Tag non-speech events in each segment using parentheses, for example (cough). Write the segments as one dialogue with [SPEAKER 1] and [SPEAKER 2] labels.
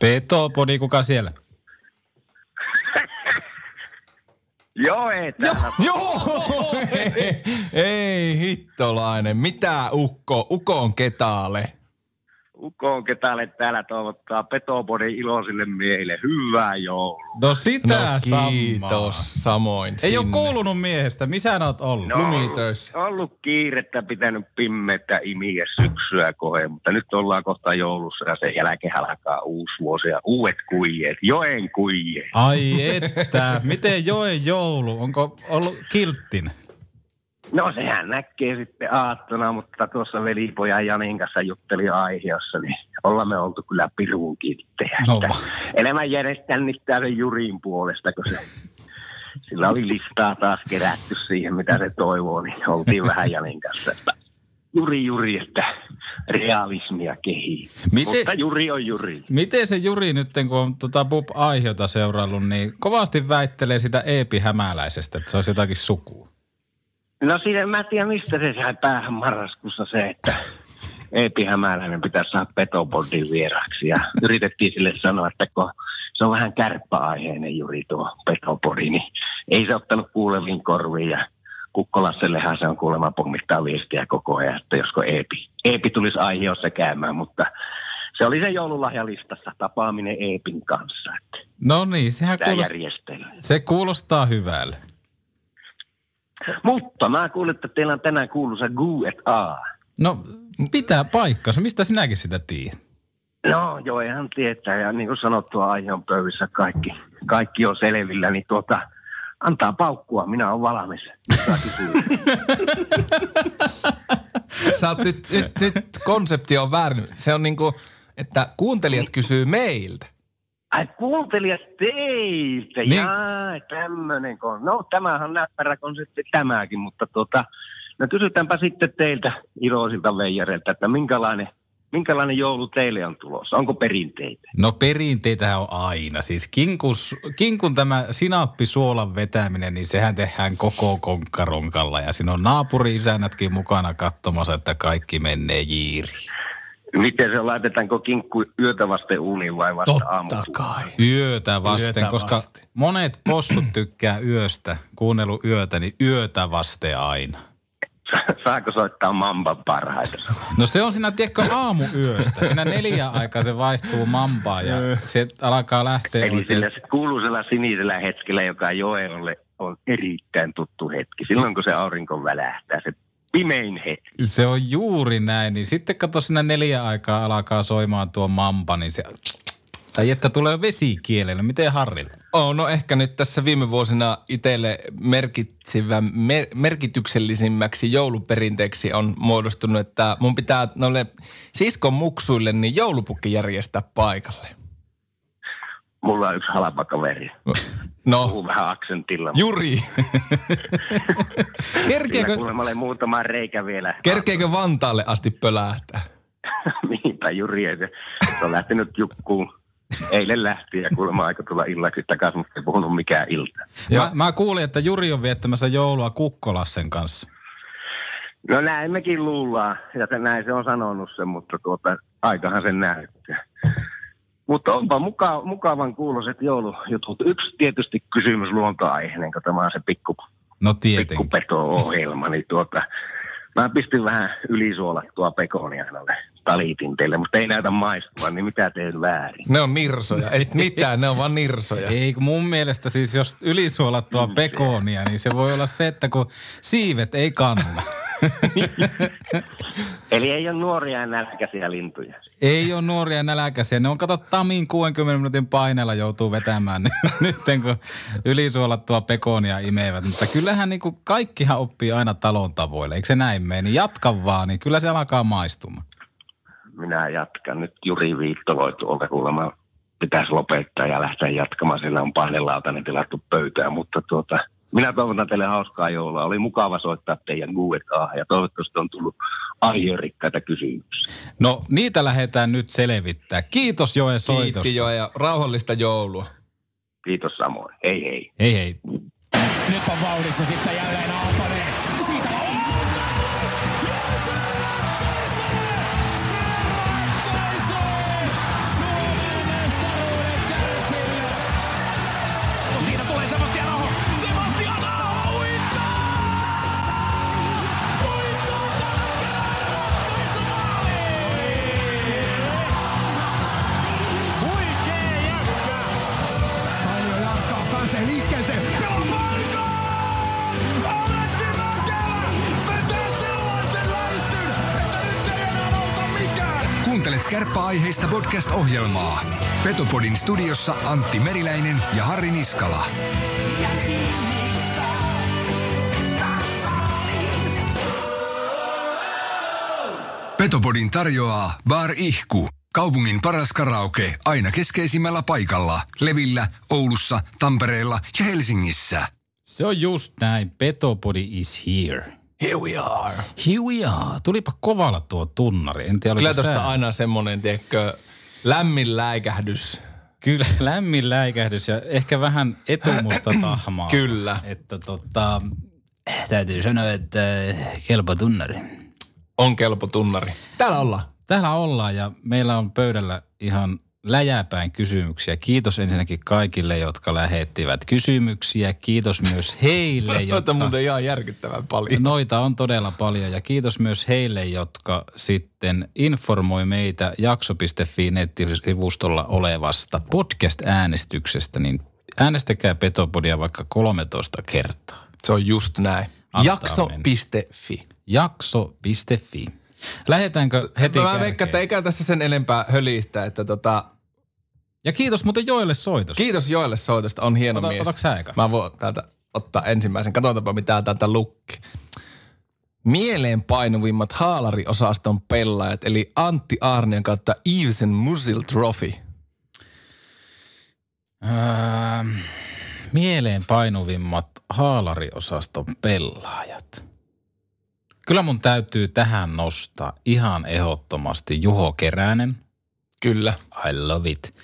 [SPEAKER 1] Petopodi, kuka siellä? (laughs)
[SPEAKER 2] Joo, ei täällä.
[SPEAKER 3] Joo! (laughs) ei, ei hittolainen. Mitä Ukko? Uko on ketaalle.
[SPEAKER 2] Ukon ketälle täällä toivottaa Petopodin iloisille miehille hyvää joulua.
[SPEAKER 1] No sitä
[SPEAKER 3] no, kiitos,
[SPEAKER 1] samaa.
[SPEAKER 3] samoin
[SPEAKER 1] Ei
[SPEAKER 3] sinne.
[SPEAKER 1] ole kuulunut miehestä. Missä sä oot ollut?
[SPEAKER 2] No,
[SPEAKER 3] Lumitöissä.
[SPEAKER 2] Ollut kiirettä, pitänyt pimmeitä imiä syksyä kohe, mutta nyt ollaan kohta joulussa ja sen jälkeen alkaa uusi vuosi ja uudet kuijeet, joen kuijeet.
[SPEAKER 1] Ai että, miten joen joulu? Onko ollut kilttin?
[SPEAKER 2] No sehän näkee sitten aattona, mutta tuossa velipojan Janin kanssa jutteli aiheessa, niin ollaan me oltu kyllä piruun kilttejä.
[SPEAKER 1] No
[SPEAKER 2] Jere jännittää sen Jurin puolesta, kun se, sillä oli listaa taas kerätty siihen, mitä se toivoo, niin oltiin vähän Janin kanssa. Että Juri, Juri, että realismia kehii.
[SPEAKER 1] Miten-
[SPEAKER 2] Mutta Juri on Juri.
[SPEAKER 1] Miten se Juri nyt, kun on tota Bub Aihiota seuraillut, niin kovasti väittelee sitä Eepi Hämäläisestä, että se olisi jotakin sukua.
[SPEAKER 2] No siinä mä en tiedä, mistä se sai päähän marraskuussa se, että Eepi Hämäläinen pitäisi saada Petopodin vieraksi. Ja yritettiin sille sanoa, että kun se on vähän kärppäaiheinen juuri tuo Petopodi, niin ei se ottanut kuuleviin korviin. Ja Kukkolassellehan se on kuulemma pommittaa viestiä koko ajan, että josko Eepi, Eepi tulisi aiheessa käymään, mutta se oli se joululahjalistassa tapaaminen Eepin kanssa,
[SPEAKER 1] No niin, sehän kuulostaa, se kuulostaa hyvälle.
[SPEAKER 2] Mutta mä kuulin, että teillä on tänään kuuluisa Q&A.
[SPEAKER 1] No, pitää paikkansa. Mistä sinäkin sitä tiedät?
[SPEAKER 2] No joo, ihan tietää. Ja niin kuin sanottua, aihe on pöydissä kaikki, kaikki on selvillä, niin tuota, antaa paukkua, minä olen valmis. (laughs)
[SPEAKER 3] Sä oot nyt, nyt, nyt konsepti on väärin. Se on niinku, että kuuntelijat kysyy meiltä.
[SPEAKER 2] Ai kuuntelijat teiltä,
[SPEAKER 1] Niin.
[SPEAKER 2] jaa, tämmöinen kon. No tämähän on näppärä konsepti tämäkin, mutta tuota, no kysytäänpä sitten teiltä iloisilta veijareilta, että minkälainen, minkälainen joulu teille on tulossa? Onko perinteitä?
[SPEAKER 1] No perinteitähän on aina. Siis kinkus, kinkun tämä sinappisuolan vetäminen, niin sehän tehdään koko konkkaronkalla. Ja siinä on naapuri-isännätkin mukana katsomassa, että kaikki menee jiiriin.
[SPEAKER 2] Miten se laitetaanko kinkku yötä vasten uuniin vai vasta
[SPEAKER 4] Totta
[SPEAKER 2] aamulla?
[SPEAKER 4] kai.
[SPEAKER 1] Yötä vasten,
[SPEAKER 4] Yötä
[SPEAKER 1] koska
[SPEAKER 4] vasten.
[SPEAKER 1] monet possut (clears throat) tykkää yöstä, kuunnellut yötä, niin yötä vasten aina.
[SPEAKER 2] Saako soittaa mamban parhaita?
[SPEAKER 1] No se on siinä, tiedätkö, aamuyöstä. Siinä neljä aikaa se vaihtuu mampaan ja se alkaa lähteä
[SPEAKER 2] Eli sillä kuuluisella sinisellä hetkellä, joka Joeolle on erittäin tuttu hetki. Silloin kun se aurinko välähtää, se pimein hetki.
[SPEAKER 1] Se on juuri näin. Niin sitten kato siinä neljä aikaa alkaa soimaan tuo mampa, niin se... Tai että tulee vesikielellä. Miten Harrilla?
[SPEAKER 3] Oh, no ehkä nyt tässä viime vuosina itselle mer, merkityksellisimmäksi jouluperinteeksi on muodostunut, että mun pitää noille siskon muksuille niin joulupukki järjestää paikalle.
[SPEAKER 2] Mulla on yksi halpa kaveri.
[SPEAKER 3] No,
[SPEAKER 2] Puhuu vähän aksentilla.
[SPEAKER 3] Juri, (laughs)
[SPEAKER 1] Kerkeekö,
[SPEAKER 2] kuulemma oli muutama reikä vielä.
[SPEAKER 3] kerkeekö Vantaalle asti pölähtää? (laughs)
[SPEAKER 2] Niinpä Juri, ei se, se on lähtenyt jukkuun. Eilen lähti ja kuulemma aika tulla illaksi takaisin, mutta ei puhunut mikään ilta.
[SPEAKER 1] mä, mä kuulin, että Juri on viettämässä joulua Kukkolassen kanssa.
[SPEAKER 2] No näin mekin luullaan, ja se, näin se on sanonut sen, mutta tuota, aikahan sen näyttää. Mutta onpa muka, mukavan kuuloiset joulujutut. Yksi tietysti kysymys luontoaiheinen, kun tämä on se pikku,
[SPEAKER 1] No
[SPEAKER 2] pikkupeto-ohjelma, niin tuota, mä pistin vähän ylisuolattua pekonia noille talitin teille, mutta ei näytä maistua, niin mitä teen väärin?
[SPEAKER 3] Ne on nirsoja, ei mitään, ne on vaan nirsoja.
[SPEAKER 1] Ei, kun mun mielestä siis jos ylisuolattua pekonia, niin se voi olla se, että kun siivet ei kanna. (laughs)
[SPEAKER 2] Eli ei ole nuoria ja nälkäisiä lintuja.
[SPEAKER 1] Ei ole nuoria nälkäisiä. Ne on, kato, Tamin 60 minuutin paineella joutuu vetämään (laughs) nyt, kun ylisuolattua pekonia imevät. Mutta kyllähän niin kuin kaikkihan oppii aina talon tavoille. Eikö se näin mene? Niin jatka vaan, niin kyllä se alkaa maistumaan.
[SPEAKER 2] Minä jatkan. Nyt Juri Viittoloitu tuolta kuulemma pitäisi lopettaa ja lähteä jatkamaan. Sillä on painelautainen tilattu pöytään, mutta tuota, minä toivotan teille hauskaa joulua. Oli mukava soittaa teidän Q&A ja toivottavasti on tullut aiheerikkaita kysymyksiä.
[SPEAKER 1] No niitä lähdetään nyt selvittää. Kiitos Joe soitosta.
[SPEAKER 3] Kiitti jo ja rauhallista joulua.
[SPEAKER 2] Kiitos samoin. Hei hei.
[SPEAKER 1] Hei hei.
[SPEAKER 5] Nyt on vauhdissa sitten jälleen Aaltonen.
[SPEAKER 6] Kuuntelet kärppäaiheista podcast-ohjelmaa. Petopodin studiossa Antti Meriläinen ja Harri Niskala. Petopodin tarjoaa Bar Ihku. Kaupungin paras karaoke aina keskeisimmällä paikalla. Levillä, Oulussa, Tampereella ja Helsingissä.
[SPEAKER 1] Se on just näin. Petopodi is here.
[SPEAKER 3] Here we are.
[SPEAKER 1] Here we are. Tulipa kovalla tuo tunnari. En tiedä,
[SPEAKER 3] Kyllä
[SPEAKER 1] sää-
[SPEAKER 3] aina semmonen, tiedätkö, lämmin läikähdys.
[SPEAKER 1] Kyllä, (laughs) lämmin läikähdys ja ehkä vähän etumusta (clears throat) tahmaa.
[SPEAKER 3] Kyllä.
[SPEAKER 1] Että tota, täytyy sanoa, että kelpo tunnari.
[SPEAKER 3] On kelpo tunnari. Täällä ollaan.
[SPEAKER 1] Täällä ollaan ja meillä on pöydällä ihan läjäpäin kysymyksiä. Kiitos ensinnäkin kaikille, jotka lähettivät kysymyksiä. Kiitos myös heille, (laughs)
[SPEAKER 3] Noita
[SPEAKER 1] jotka...
[SPEAKER 3] muuten ihan järkyttävän paljon.
[SPEAKER 1] Noita on todella paljon ja kiitos myös heille, jotka sitten informoi meitä jakso.fi nettisivustolla olevasta podcast-äänestyksestä, niin äänestäkää Petopodia vaikka 13 kertaa.
[SPEAKER 3] Se on just näin.
[SPEAKER 1] Antaa
[SPEAKER 3] Jakso.fi.
[SPEAKER 1] Jakso.fi. Lähdetäänkö heti
[SPEAKER 3] Mä
[SPEAKER 1] kärkeen?
[SPEAKER 3] veikkaan, että eikä tässä sen enempää hölistä, että tota,
[SPEAKER 1] Ja kiitos muuten Joelle soitosta.
[SPEAKER 3] kiitos Joelle soitosta, on hieno
[SPEAKER 1] Ota-
[SPEAKER 3] mies.
[SPEAKER 1] otaks sä eka?
[SPEAKER 3] Mä voin täältä ottaa ensimmäisen. Katsotaanpa mitä täältä lukki. Mieleenpainuvimmat haalariosaston pelaajat, eli Antti Aarnion kautta Eveson Musil Trophy.
[SPEAKER 1] Öö, mieleen painuvimmat haalariosaston pelaajat. Kyllä mun täytyy tähän nostaa ihan ehdottomasti Juho Keränen.
[SPEAKER 3] Kyllä.
[SPEAKER 1] I love it.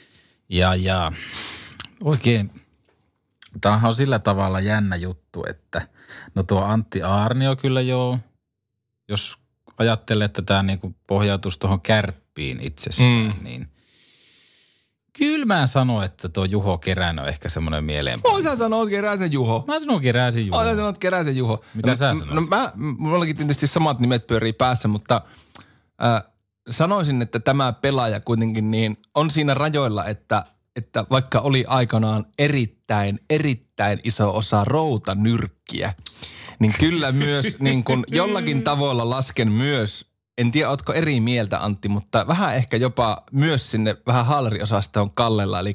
[SPEAKER 1] Ja, ja oikein, tämähän on sillä tavalla jännä juttu, että no tuo Antti Aarnio kyllä joo, jos ajattelee, että tämä niinku pohjautuisi tuohon kärppiin itsessään,
[SPEAKER 3] mm.
[SPEAKER 1] niin kyllä mä sanon, että tuo Juho Keränen on ehkä semmoinen mieleen.
[SPEAKER 3] Oi sä sanot Keräsen Juho.
[SPEAKER 1] Mä sanon Keräsen Juho.
[SPEAKER 3] Oi sä sanot Keräsen Juho.
[SPEAKER 1] Mitä
[SPEAKER 3] no,
[SPEAKER 1] sä sanot?
[SPEAKER 3] No mä, mullakin tietysti samat nimet pyörii päässä, mutta äh, sanoisin, että tämä pelaaja kuitenkin niin on siinä rajoilla, että, että vaikka oli aikanaan erittäin, erittäin iso osa routanyrkkiä, niin kyllä myös (laughs) niin kuin jollakin tavoilla lasken myös, en tiedä ootko eri mieltä Antti, mutta vähän ehkä jopa myös sinne vähän haalariosastoon kallella, eli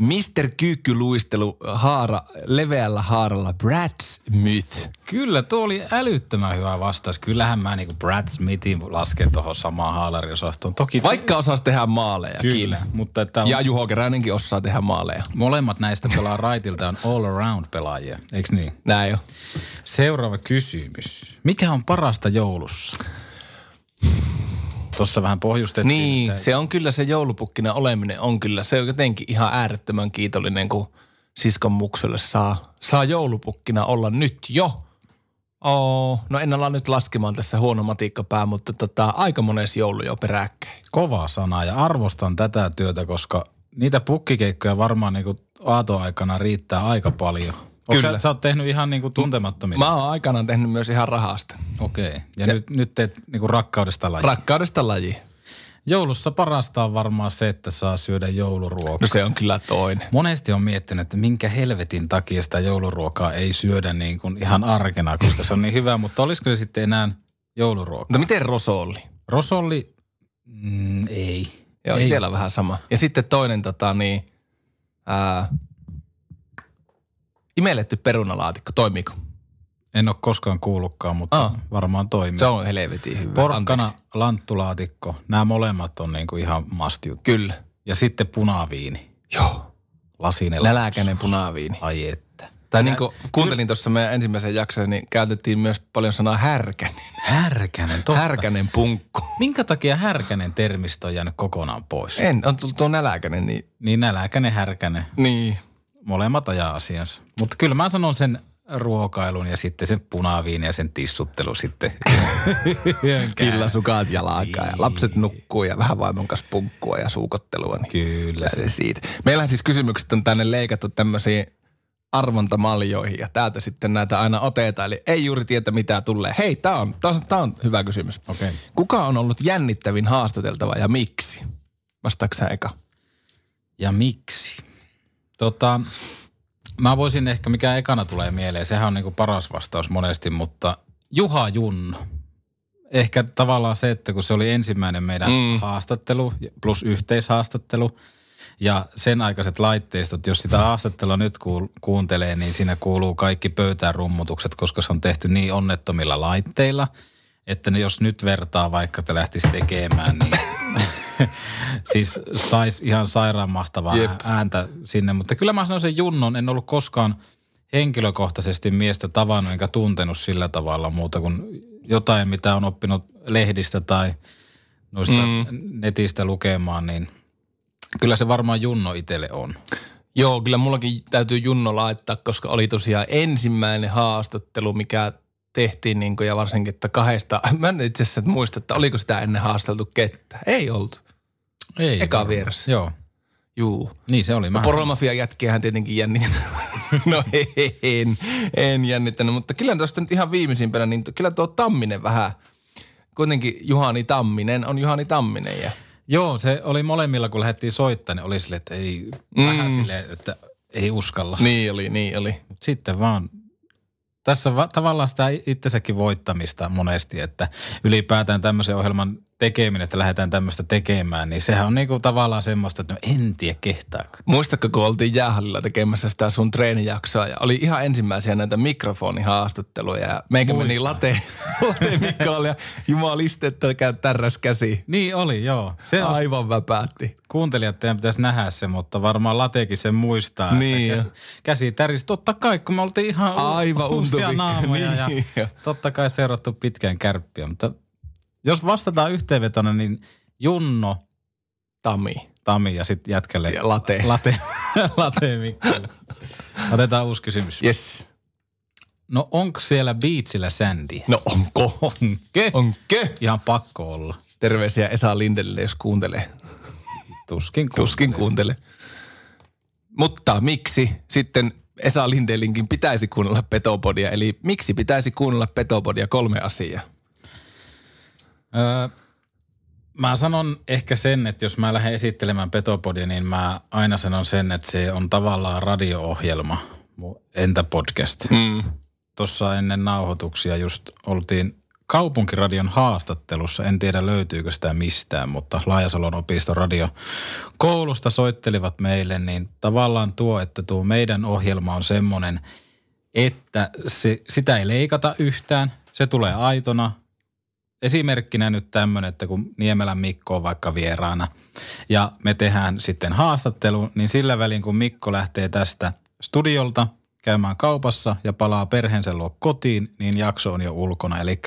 [SPEAKER 3] Mr. Kyykkyluistelu haara, leveällä haaralla Brad Smith.
[SPEAKER 1] Kyllä, tuo oli älyttömän hyvä vastaus. Kyllähän mä niinku Brad Smithin lasken tuohon samaan haalariosastoon. Toki
[SPEAKER 3] Vaikka osasi tehdä maaleja.
[SPEAKER 1] kyllä, mutta että on,
[SPEAKER 3] Ja Juho Keränenkin osaa tehdä maaleja.
[SPEAKER 1] molemmat näistä pelaa raitilta on all around pelaajia, eikö niin?
[SPEAKER 3] Näin jo.
[SPEAKER 1] Seuraava kysymys. Mikä on parasta joulussa? Tuossa vähän pohjustettiin
[SPEAKER 3] Niin,
[SPEAKER 1] sitä.
[SPEAKER 3] se on kyllä se joulupukkina oleminen on kyllä. Se on jotenkin ihan äärettömän kiitollinen, kun siskon muksulle saa, saa joulupukkina olla nyt jo. Oo, no en ala nyt laskemaan tässä huono matikkapää, mutta tota, aika mones joulu jo peräkkäin.
[SPEAKER 1] Kova sana ja arvostan tätä työtä, koska niitä pukkikeikkoja varmaan niinku aatoaikana riittää aika paljon.
[SPEAKER 3] Kyllä.
[SPEAKER 1] Sä, sä oot tehnyt ihan niinku tuntemattomilla.
[SPEAKER 3] Mä oon aikanaan tehnyt myös ihan rahasta.
[SPEAKER 1] Okei. Okay. Ja, ja, nyt, nyt teet niinku rakkaudesta laji.
[SPEAKER 3] Rakkaudesta laji.
[SPEAKER 1] Joulussa parasta on varmaan se, että saa syödä jouluruokaa.
[SPEAKER 3] No se on kyllä toinen.
[SPEAKER 1] Monesti on miettinyt, että minkä helvetin takia sitä jouluruokaa ei syödä niin kuin ihan arkena, koska se on niin hyvä, mutta olisiko se sitten enää jouluruoka?
[SPEAKER 3] Mutta miten rosolli?
[SPEAKER 1] Rosolli, mm, ei.
[SPEAKER 3] Joo,
[SPEAKER 1] ei.
[SPEAKER 3] itsellä vähän sama. Ja sitten toinen tota niin, ää, imelletty perunalaatikko, toimiiko?
[SPEAKER 1] En ole koskaan kuullutkaan, mutta
[SPEAKER 3] Ah.
[SPEAKER 1] varmaan toimii.
[SPEAKER 3] Se on helvetin hyvä.
[SPEAKER 1] Porkkana,
[SPEAKER 3] Anteeksi.
[SPEAKER 1] lanttulaatikko, nämä molemmat on niin kuin ihan mastijuttu.
[SPEAKER 3] Kyllä.
[SPEAKER 1] Ja sitten punaviini,
[SPEAKER 3] Joo.
[SPEAKER 1] lasinen
[SPEAKER 3] Näläkäinen punaviini.
[SPEAKER 1] Ai että.
[SPEAKER 3] Tai niin kuin kuuntelin tuossa meidän ensimmäisen jakson, niin käytettiin myös paljon sanaa härkänen.
[SPEAKER 1] Härkänen, totta.
[SPEAKER 3] Härkänen punkku.
[SPEAKER 1] Minkä takia härkänen termistö on jäänyt kokonaan pois?
[SPEAKER 3] En, on tullut tuo näläkäinen, niin...
[SPEAKER 1] Niin näläkänen, härkänen,
[SPEAKER 3] Niin.
[SPEAKER 1] Molemmat ajaa asiansa. Mutta kyllä mä sanon sen ruokailun ja sitten sen punaviini ja sen tissuttelu sitten. (laughs)
[SPEAKER 3] Villasukat jalkaa ja lapset nukkuu ja vähän vaimon kanssa punkkua ja suukottelua. Niin
[SPEAKER 1] Kyllä
[SPEAKER 3] se siitä. Meillähän siis kysymykset on tänne leikattu tämmöisiin arvontamaljoihin ja täältä sitten näitä aina otetaan. Eli ei juuri tietä mitä tulee. Hei, tää on, tää on, tää on hyvä kysymys.
[SPEAKER 1] Okei.
[SPEAKER 3] Kuka on ollut jännittävin haastateltava ja miksi? Vastaako sä eka?
[SPEAKER 1] Ja miksi? Tota, mä voisin ehkä, mikä ekana tulee mieleen, sehän on niinku paras vastaus monesti, mutta Juha Junno. Ehkä tavallaan se, että kun se oli ensimmäinen meidän mm. haastattelu plus yhteishaastattelu ja sen aikaiset laitteistot, jos sitä haastattelua nyt kuul- kuuntelee, niin siinä kuuluu kaikki pöytään rummutukset, koska se on tehty niin onnettomilla laitteilla, että ne jos nyt vertaa vaikka, että lähtisi tekemään, niin (laughs) (laughs) siis saisi ihan sairaan mahtavaa
[SPEAKER 3] Jep.
[SPEAKER 1] ääntä sinne. Mutta kyllä mä sanon sen Junnon, en ollut koskaan henkilökohtaisesti miestä tavannut enkä tuntenut sillä tavalla muuta kuin jotain, mitä on oppinut lehdistä tai noista mm. netistä lukemaan, niin kyllä se varmaan Junno itselle on.
[SPEAKER 3] Joo, kyllä mullakin täytyy Junno laittaa, koska oli tosiaan ensimmäinen haastattelu, mikä tehtiin niin kuin, ja varsinkin, että kahdesta, (laughs) mä en itse asiassa muista, että oliko sitä ennen haasteltu kettä. Ei oltu.
[SPEAKER 1] Ei
[SPEAKER 3] Eka vieressä.
[SPEAKER 1] Joo,
[SPEAKER 3] Juu.
[SPEAKER 1] niin se oli. Mä
[SPEAKER 3] Poromafia jätkiähän tietenkin jännitin. (laughs) no en, en jännittänyt, mutta kyllä tuosta nyt ihan viimeisimpänä, niin kyllä tuo Tamminen vähän, kuitenkin Juhani Tamminen on Juhani Tamminen ja
[SPEAKER 1] Joo, se oli molemmilla, kun lähdettiin soittamaan, niin oli sille, että ei, mm. vähän silleen, että ei uskalla.
[SPEAKER 3] niin oli, niin oli.
[SPEAKER 1] Mut sitten vaan, tässä va- tavallaan sitä itsensäkin voittamista monesti, että ylipäätään tämmöisen ohjelman tekeminen, että lähdetään tämmöistä tekemään, niin sehän on niinku tavallaan semmoista, että no en tiedä kehtaako.
[SPEAKER 3] Muistatko, kun oltiin jäähallilla tekemässä sitä sun treenijaksoa ja oli ihan ensimmäisiä näitä mikrofonihaastatteluja ja meikä meni
[SPEAKER 1] Muistan.
[SPEAKER 3] late, (laughs) late Mikael ja jumaliste, että käy tärräs käsi.
[SPEAKER 1] Niin oli, joo. Se on,
[SPEAKER 3] Aivan väpäätti.
[SPEAKER 1] kuuntelijat teidän pitäisi nähdä se, mutta varmaan Latekin sen muistaa.
[SPEAKER 3] Niin
[SPEAKER 1] että
[SPEAKER 3] jo.
[SPEAKER 1] käsi, käsi tärisi, totta kai, kun me oltiin ihan
[SPEAKER 3] Aivan
[SPEAKER 1] uusia naamoja
[SPEAKER 3] niin jo.
[SPEAKER 1] ja totta kai seurattu pitkään kärppiä. Mutta jos vastataan yhteenvetona, niin Junno,
[SPEAKER 3] Tami.
[SPEAKER 1] Tami ja sitten jätkälle
[SPEAKER 3] Ja Late.
[SPEAKER 1] Late, (laughs) late Mikko. Otetaan uusi kysymys.
[SPEAKER 3] Yes.
[SPEAKER 1] No onko siellä biitsillä sändiä?
[SPEAKER 3] No onko?
[SPEAKER 1] Onke?
[SPEAKER 3] Onko?
[SPEAKER 1] Ihan pakko olla.
[SPEAKER 3] Terveisiä Esa Lindelle, jos kuuntelee.
[SPEAKER 1] Tuskin
[SPEAKER 3] Tuskin kuuntele. Mutta miksi sitten Esa Lindelinkin pitäisi kuunnella Petopodia? Eli miksi pitäisi kuunnella Petopodia? Kolme asiaa.
[SPEAKER 1] Öö, mä sanon ehkä sen, että jos mä lähden esittelemään Petopodia, niin mä aina sanon sen, että se on tavallaan radio-ohjelma, entä podcast.
[SPEAKER 3] Mm.
[SPEAKER 1] Tuossa ennen nauhoituksia just oltiin kaupunkiradion haastattelussa. En tiedä löytyykö sitä mistään, mutta Laajasalon opiston radio koulusta soittelivat meille, niin tavallaan tuo, että tuo meidän ohjelma on semmoinen, että se, sitä ei leikata yhtään. Se tulee aitona, esimerkkinä nyt tämmöinen, että kun Niemelän Mikko on vaikka vieraana ja me tehdään sitten haastattelu, niin sillä välin kun Mikko lähtee tästä studiolta käymään kaupassa ja palaa perheensä luo kotiin, niin jakso on jo ulkona. Eli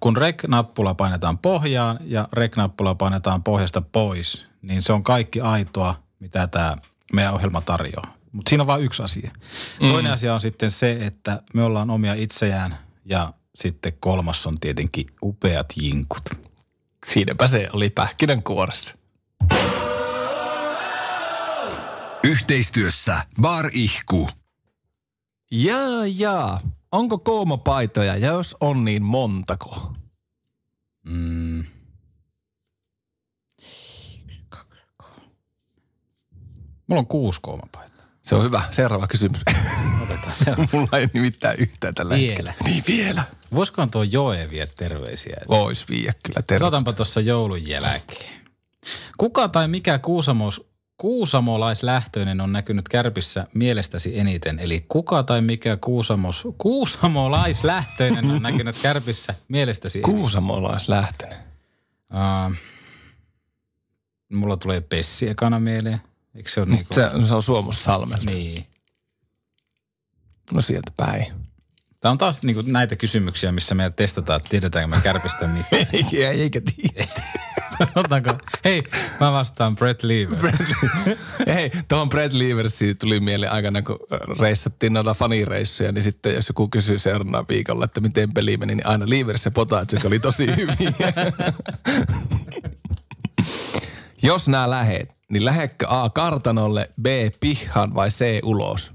[SPEAKER 1] kun rek-nappula painetaan pohjaan ja rek-nappula painetaan pohjasta pois, niin se on kaikki aitoa, mitä tämä meidän ohjelma tarjoaa. Mutta siinä on vain yksi asia. Mm. Toinen asia on sitten se, että me ollaan omia itseään ja sitten kolmas on tietenkin upeat jinkut.
[SPEAKER 3] Siinäpä se oli pähkinänkuoressa.
[SPEAKER 6] Yhteistyössä Bar Ihku.
[SPEAKER 3] Jaa, jaa. Onko koomapaitoja ja jos on, niin montako?
[SPEAKER 1] Mm. Mulla on kuusi koomapaitoja.
[SPEAKER 3] Se on hyvä. Seuraava kysymys.
[SPEAKER 1] Otetaan se. (laughs)
[SPEAKER 3] Mulla ei nimittäin yhtään tällä
[SPEAKER 1] Vielä.
[SPEAKER 3] hetkellä. Niin vielä.
[SPEAKER 1] Voisikohan tuo Joe vie terveisiä?
[SPEAKER 3] Vois viiä kyllä terve.
[SPEAKER 1] Otanpa tuossa joulun jälkeen. Kuka tai mikä kuusamos, kuusamolaislähtöinen on näkynyt kärpissä mielestäsi eniten? Eli kuka tai mikä kuusamos, kuusamolaislähtöinen on näkynyt kärpissä mielestäsi eniten?
[SPEAKER 3] Kuusamolaislähtöinen.
[SPEAKER 1] Uh, mulla tulee Pessi ekana mieleen. Eikö se ole niinku...
[SPEAKER 3] Se, se on Suomussalmelta.
[SPEAKER 1] Niin.
[SPEAKER 3] No sieltä päin.
[SPEAKER 1] Tämä on taas niinku näitä kysymyksiä, missä me testataan, että tiedetäänkö me kärpistä mitään. (laughs)
[SPEAKER 3] Eikä, eikä tiedä. (laughs)
[SPEAKER 1] Sanotaanko? Hei, mä vastaan Brett Lever. (laughs)
[SPEAKER 3] Hei, tuohon Brad Leaversiin tuli mieleen aikana, kun reissattiin noilla fanireissuja, niin sitten jos joku kysyy seuraavana viikolla, että miten peli meni, niin aina Leavers ja Potatsik oli tosi hyviä. Jos nämä lähet, niin lähekkö A kartanolle, B pihaan vai C ulos?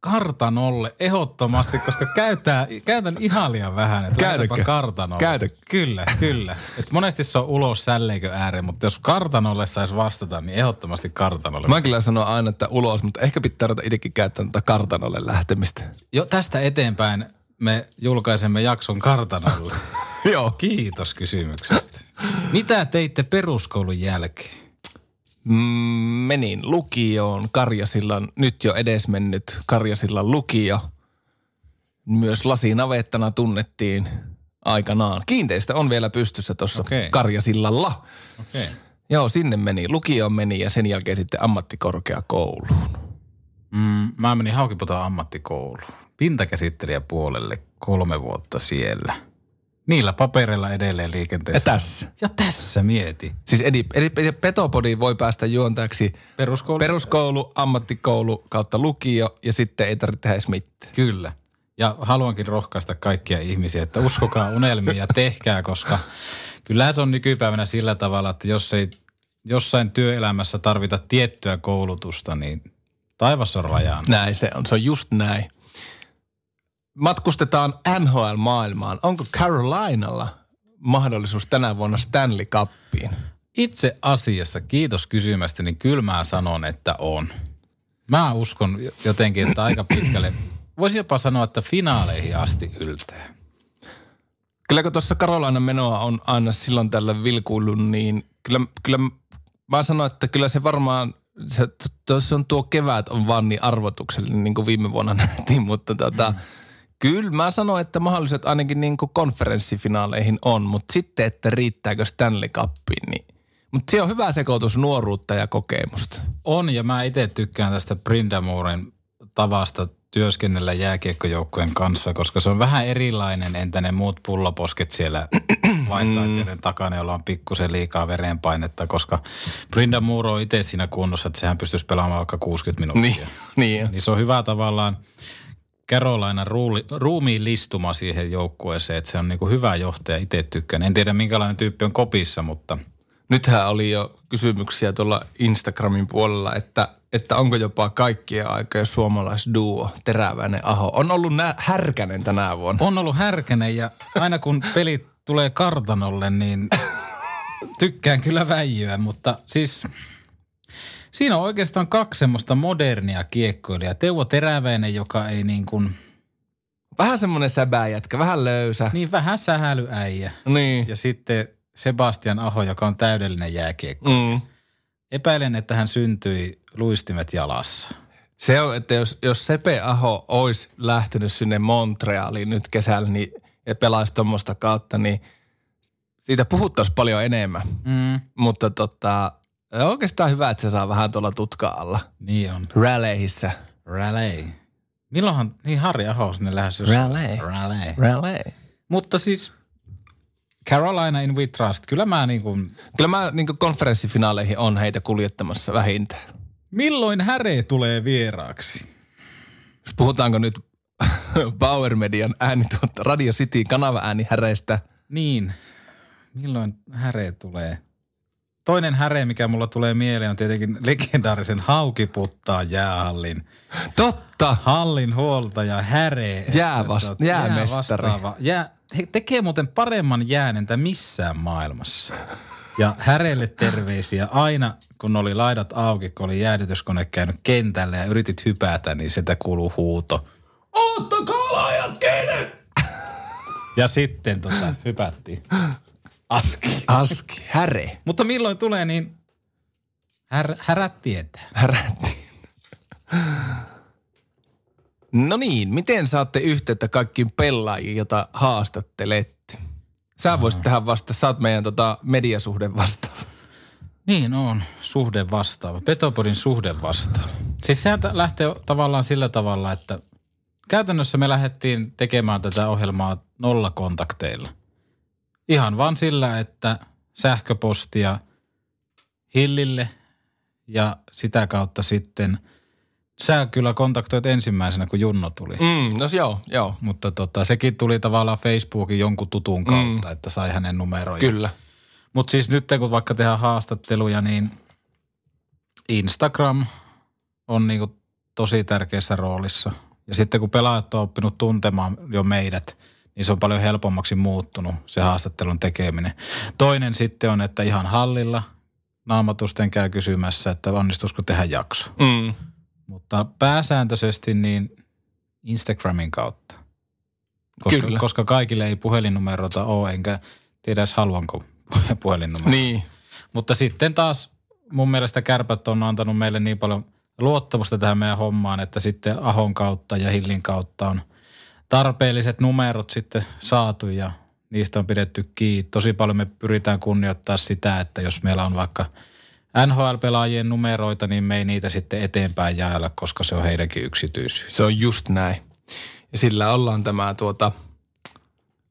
[SPEAKER 1] Kartanolle ehdottomasti, koska käytää, käytän ihan liian vähän, että laitapa kartanolle.
[SPEAKER 3] Käytä.
[SPEAKER 1] Kyllä, kyllä. Et monesti se on ulos sälleikö ääreen, mutta jos kartanolle saisi vastata, niin ehdottomasti kartanolle.
[SPEAKER 3] Mä kyllä sanon aina, että ulos, mutta ehkä pitää ruveta itsekin käyttämään tätä kartanolle lähtemistä.
[SPEAKER 1] Jo tästä eteenpäin me julkaisemme jakson kartanolle. (laughs)
[SPEAKER 3] Joo.
[SPEAKER 1] Kiitos kysymyksestä. Mitä teitte peruskoulun jälkeen?
[SPEAKER 3] Mm, menin lukioon, Karjasillan, nyt jo edesmennyt Karjasillan lukio. Myös lasinavettana tunnettiin aikanaan. Kiinteistö on vielä pystyssä tuossa
[SPEAKER 1] Okei.
[SPEAKER 3] Karjasillalla.
[SPEAKER 1] Okay.
[SPEAKER 3] Joo, sinne meni. Lukioon meni ja sen jälkeen sitten ammattikorkeakouluun.
[SPEAKER 1] Mm, mä menin Haukiputaan ammattikouluun. Pintakäsittelijä puolelle kolme vuotta siellä. Niillä papereilla edelleen liikenteessä.
[SPEAKER 3] Ja tässä?
[SPEAKER 1] Ja tässä mieti.
[SPEAKER 3] Siis Edi, Edi Petopodi voi päästä juontajaksi
[SPEAKER 1] Peruskoulu.
[SPEAKER 3] peruskoulu, ammattikoulu kautta lukio ja sitten ei tarvitse tehdä edes mitään.
[SPEAKER 1] Kyllä. Ja haluankin rohkaista kaikkia ihmisiä, että uskokaa unelmiin ja tehkää, koska kyllähän se on nykypäivänä sillä tavalla, että jos ei jossain työelämässä tarvita tiettyä koulutusta, niin taivas on rajaan.
[SPEAKER 3] Näin se on, se on just näin. Matkustetaan NHL-maailmaan. Onko Carolinalla mahdollisuus tänä vuonna Stanley Cupiin?
[SPEAKER 1] Itse asiassa, kiitos kysymästä, niin kyllä mä sanon, että on. Mä uskon jotenkin, että aika pitkälle, voisi jopa sanoa, että finaaleihin asti yltää.
[SPEAKER 3] Kyllä kun tuossa Carolinan menoa on aina silloin tällä vilkuillut, niin kyllä, kyllä mä sanon, että kyllä se varmaan, se, se on tuo kevät on vaan niin arvotuksellinen, niin kuin viime vuonna (laughs) nähtiin, mutta tota, mm. Kyllä mä sanon, että mahdolliset ainakin niin kuin konferenssifinaaleihin on, mutta sitten, että riittääkö Stanley Cupiin, niin mutta se on hyvä sekoitus nuoruutta ja kokemusta.
[SPEAKER 1] On, ja mä itse tykkään tästä Brindamoren tavasta työskennellä jääkiekkojoukkojen kanssa, koska se on vähän erilainen, entä ne muut pulloposket siellä (clears throat) vaihtoehtojen takana, jolla on pikkusen liikaa verenpainetta, koska Brinda Moore on itse siinä kunnossa, että sehän pystyisi pelaamaan vaikka 60 minuuttia. (laughs)
[SPEAKER 3] niin.
[SPEAKER 1] Niin se on hyvä tavallaan Carolina ruuli, ruumiin listuma siihen joukkueeseen, että se on niinku hyvä johtaja, itse tykkään. En tiedä minkälainen tyyppi on kopissa, mutta
[SPEAKER 3] Nythän oli jo kysymyksiä tuolla Instagramin puolella, että, että onko jopa kaikkien aikojen suomalaisduo Teräväinen Aho. On ollut nä- härkänen tänä vuonna.
[SPEAKER 1] on ollut härkänen ja aina kun pelit tulee kartanolle, niin tykkään kyllä väijyä, mutta siis siinä on oikeastaan kaksi semmoista modernia kiekkoilijaa. Teuvo Teräväinen, joka ei niin kuin,
[SPEAKER 3] Vähän semmoinen säbäjätkä, vähän löysä.
[SPEAKER 1] niin vähän sähälyäijä.
[SPEAKER 3] Niin.
[SPEAKER 1] Ja sitten Sebastian Aho, joka on täydellinen jääkiekko.
[SPEAKER 3] Mm.
[SPEAKER 1] Epäilen, että hän syntyi luistimet jalassa.
[SPEAKER 3] Se on, että jos, jos Sepe Aho olisi lähtenyt sinne Montrealiin nyt kesällä niin, ja pelaisi tuommoista kautta, niin siitä puhuttaisiin paljon enemmän.
[SPEAKER 1] Mm.
[SPEAKER 3] Mutta tota, on oikeastaan hyvä, että se saa vähän tuolla tutka alla.
[SPEAKER 1] Niin on.
[SPEAKER 3] Ralleihissä.
[SPEAKER 1] Raleigh. Milloinhan, niin Harri Aho sinne lähes jos...
[SPEAKER 3] Raleigh.
[SPEAKER 1] Raleigh.
[SPEAKER 3] Raleigh.
[SPEAKER 1] Mutta siis Carolina in we trust. Kyllä mä niin kuin,
[SPEAKER 3] Kyllä mä niin konferenssifinaaleihin on heitä kuljettamassa vähintään.
[SPEAKER 1] milloin häre tulee vieraaksi?
[SPEAKER 3] Puhutaanko nyt (laughs) Power Median äänituotta, Radio City kanava ääni häreistä.
[SPEAKER 1] Niin. Milloin häre tulee? Toinen häre, mikä mulla tulee mieleen, on tietenkin legendaarisen Haukiputtaan jäähallin.
[SPEAKER 3] Totta.
[SPEAKER 1] Hallin huoltaja häre.
[SPEAKER 3] Jäävast-
[SPEAKER 1] Tota,
[SPEAKER 3] jäämestari.
[SPEAKER 1] jäävastaava. Jää, he tekee muuten paremman jään entä missään maailmassa. Ja häreille terveisiä aina, kun oli laidat auki, kun oli jäädytyskone käynyt kentälle ja yritit hypätä, niin sitä kuuluu huuto. Ottakaa laajat kiinni! Ja sitten tota, hypättiin. Aski.
[SPEAKER 3] Aski, häre.
[SPEAKER 1] Mutta milloin tulee, niin här, härät tietää.
[SPEAKER 3] Herätti. No niin, miten saatte yhteyttä kaikkiin pelaajiin, jota haastattelette? Sä voisit tehdä vasta, sä oot meidän tota mediasuhde vastaava.
[SPEAKER 1] Niin on, suhde vastaava. Petopodin suhde vastaava. Siis sehän lähtee tavallaan sillä tavalla, että käytännössä me lähdettiin tekemään tätä ohjelmaa nollakontakteilla. Ihan vaan sillä, että sähköpostia Hillille ja sitä kautta sitten sä kyllä kontaktoit ensimmäisenä, kun Junno tuli.
[SPEAKER 3] Mm, no joo, joo,
[SPEAKER 1] Mutta tota, sekin tuli tavallaan Facebookin jonkun tutun kautta, mm. että sai hänen numeroja.
[SPEAKER 3] kyllä.
[SPEAKER 1] Mutta siis nyt kun vaikka tehdään haastatteluja, niin Instagram on niinku tosi tärkeässä roolissa. Ja sitten kun pelaajat on oppinut tuntemaan jo meidät, niin se on paljon helpommaksi muuttunut se haastattelun tekeminen. Toinen sitten on, että ihan hallilla naamatusten käy kysymässä, että onnistuisiko tehdä jakso.
[SPEAKER 3] Mm.
[SPEAKER 1] Mutta pääsääntöisesti niin Instagramin kautta. Koska,
[SPEAKER 3] Kyllä.
[SPEAKER 1] koska kaikille ei puhelinnumerota ole, enkä tiedä edes haluanko (laughs) puhelinnumero.
[SPEAKER 3] Niin.
[SPEAKER 1] Mutta sitten taas mun mielestä kärpät on antanut meille niin paljon luottamusta tähän meidän hommaan, että sitten Ahon kautta ja Hillin kautta on tarpeelliset numerot sitten saatu ja niistä on pidetty kiinni. Tosi paljon me pyritään kunnioittaa sitä, että jos meillä on vaikka NHL-pelaajien numeroita, niin me ei niitä sitten eteenpäin jaella, koska se on heidänkin yksityisyys.
[SPEAKER 3] Se on just näin. Ja sillä ollaan tämä tuota,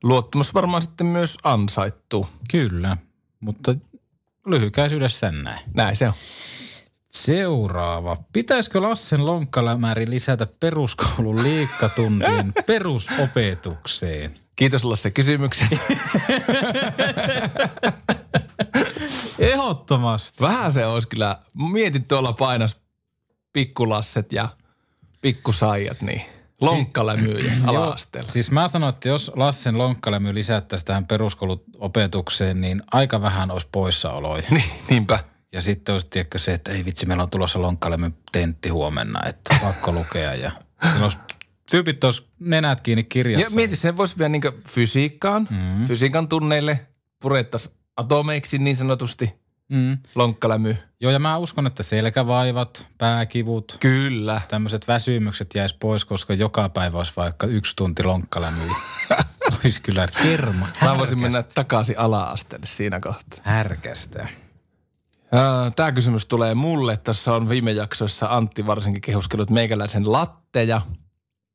[SPEAKER 3] luottamus varmaan sitten myös ansaittu.
[SPEAKER 1] Kyllä, mutta lyhykäisyydessään näin.
[SPEAKER 3] Näin se on.
[SPEAKER 1] Seuraava. Pitäisikö Lassen lonkkalämäri lisätä peruskoulun liikkatuntien (laughs) perusopetukseen?
[SPEAKER 3] Kiitos Lasse kysymyksestä. (laughs)
[SPEAKER 1] Ehdottomasti.
[SPEAKER 3] Vähän se olisi kyllä. Mietin tuolla painas pikkulasset ja pikkusaijat, niin lonkkalämyyjä (clears throat) ala-asteella.
[SPEAKER 1] Siis mä sanoin, että jos Lassen lonkkalämy lisättäisiin tähän peruskouluopetukseen, niin aika vähän olisi poissaoloja.
[SPEAKER 3] Niin, niinpä.
[SPEAKER 1] Ja sitten olisi tiedätkö se, että ei vitsi, meillä on tulossa lonkkalämy tentti huomenna, että pakko lukea. Ja olisi, tyypit olisi nenät kiinni kirjassa.
[SPEAKER 3] Ja mieti, sen voisi vielä niin fysiikkaan, mm. fysiikan tunneille purettaisiin atomeiksi niin sanotusti
[SPEAKER 1] Mm.
[SPEAKER 3] lonkkalämy.
[SPEAKER 1] Joo, ja mä uskon, että selkävaivat, pääkivut,
[SPEAKER 3] Kyllä.
[SPEAKER 1] tämmöiset väsymykset jäisi pois, koska joka päivä olisi vaikka yksi tunti lonkkalämyä. (laughs) olisi kyllä kerma.
[SPEAKER 3] Mä voisin mennä takaisin ala-asteelle siinä kohtaa.
[SPEAKER 1] Härkästä.
[SPEAKER 3] Tämä kysymys tulee mulle. Tässä on viime jaksoissa Antti varsinkin kehuskellut meikäläisen latteja.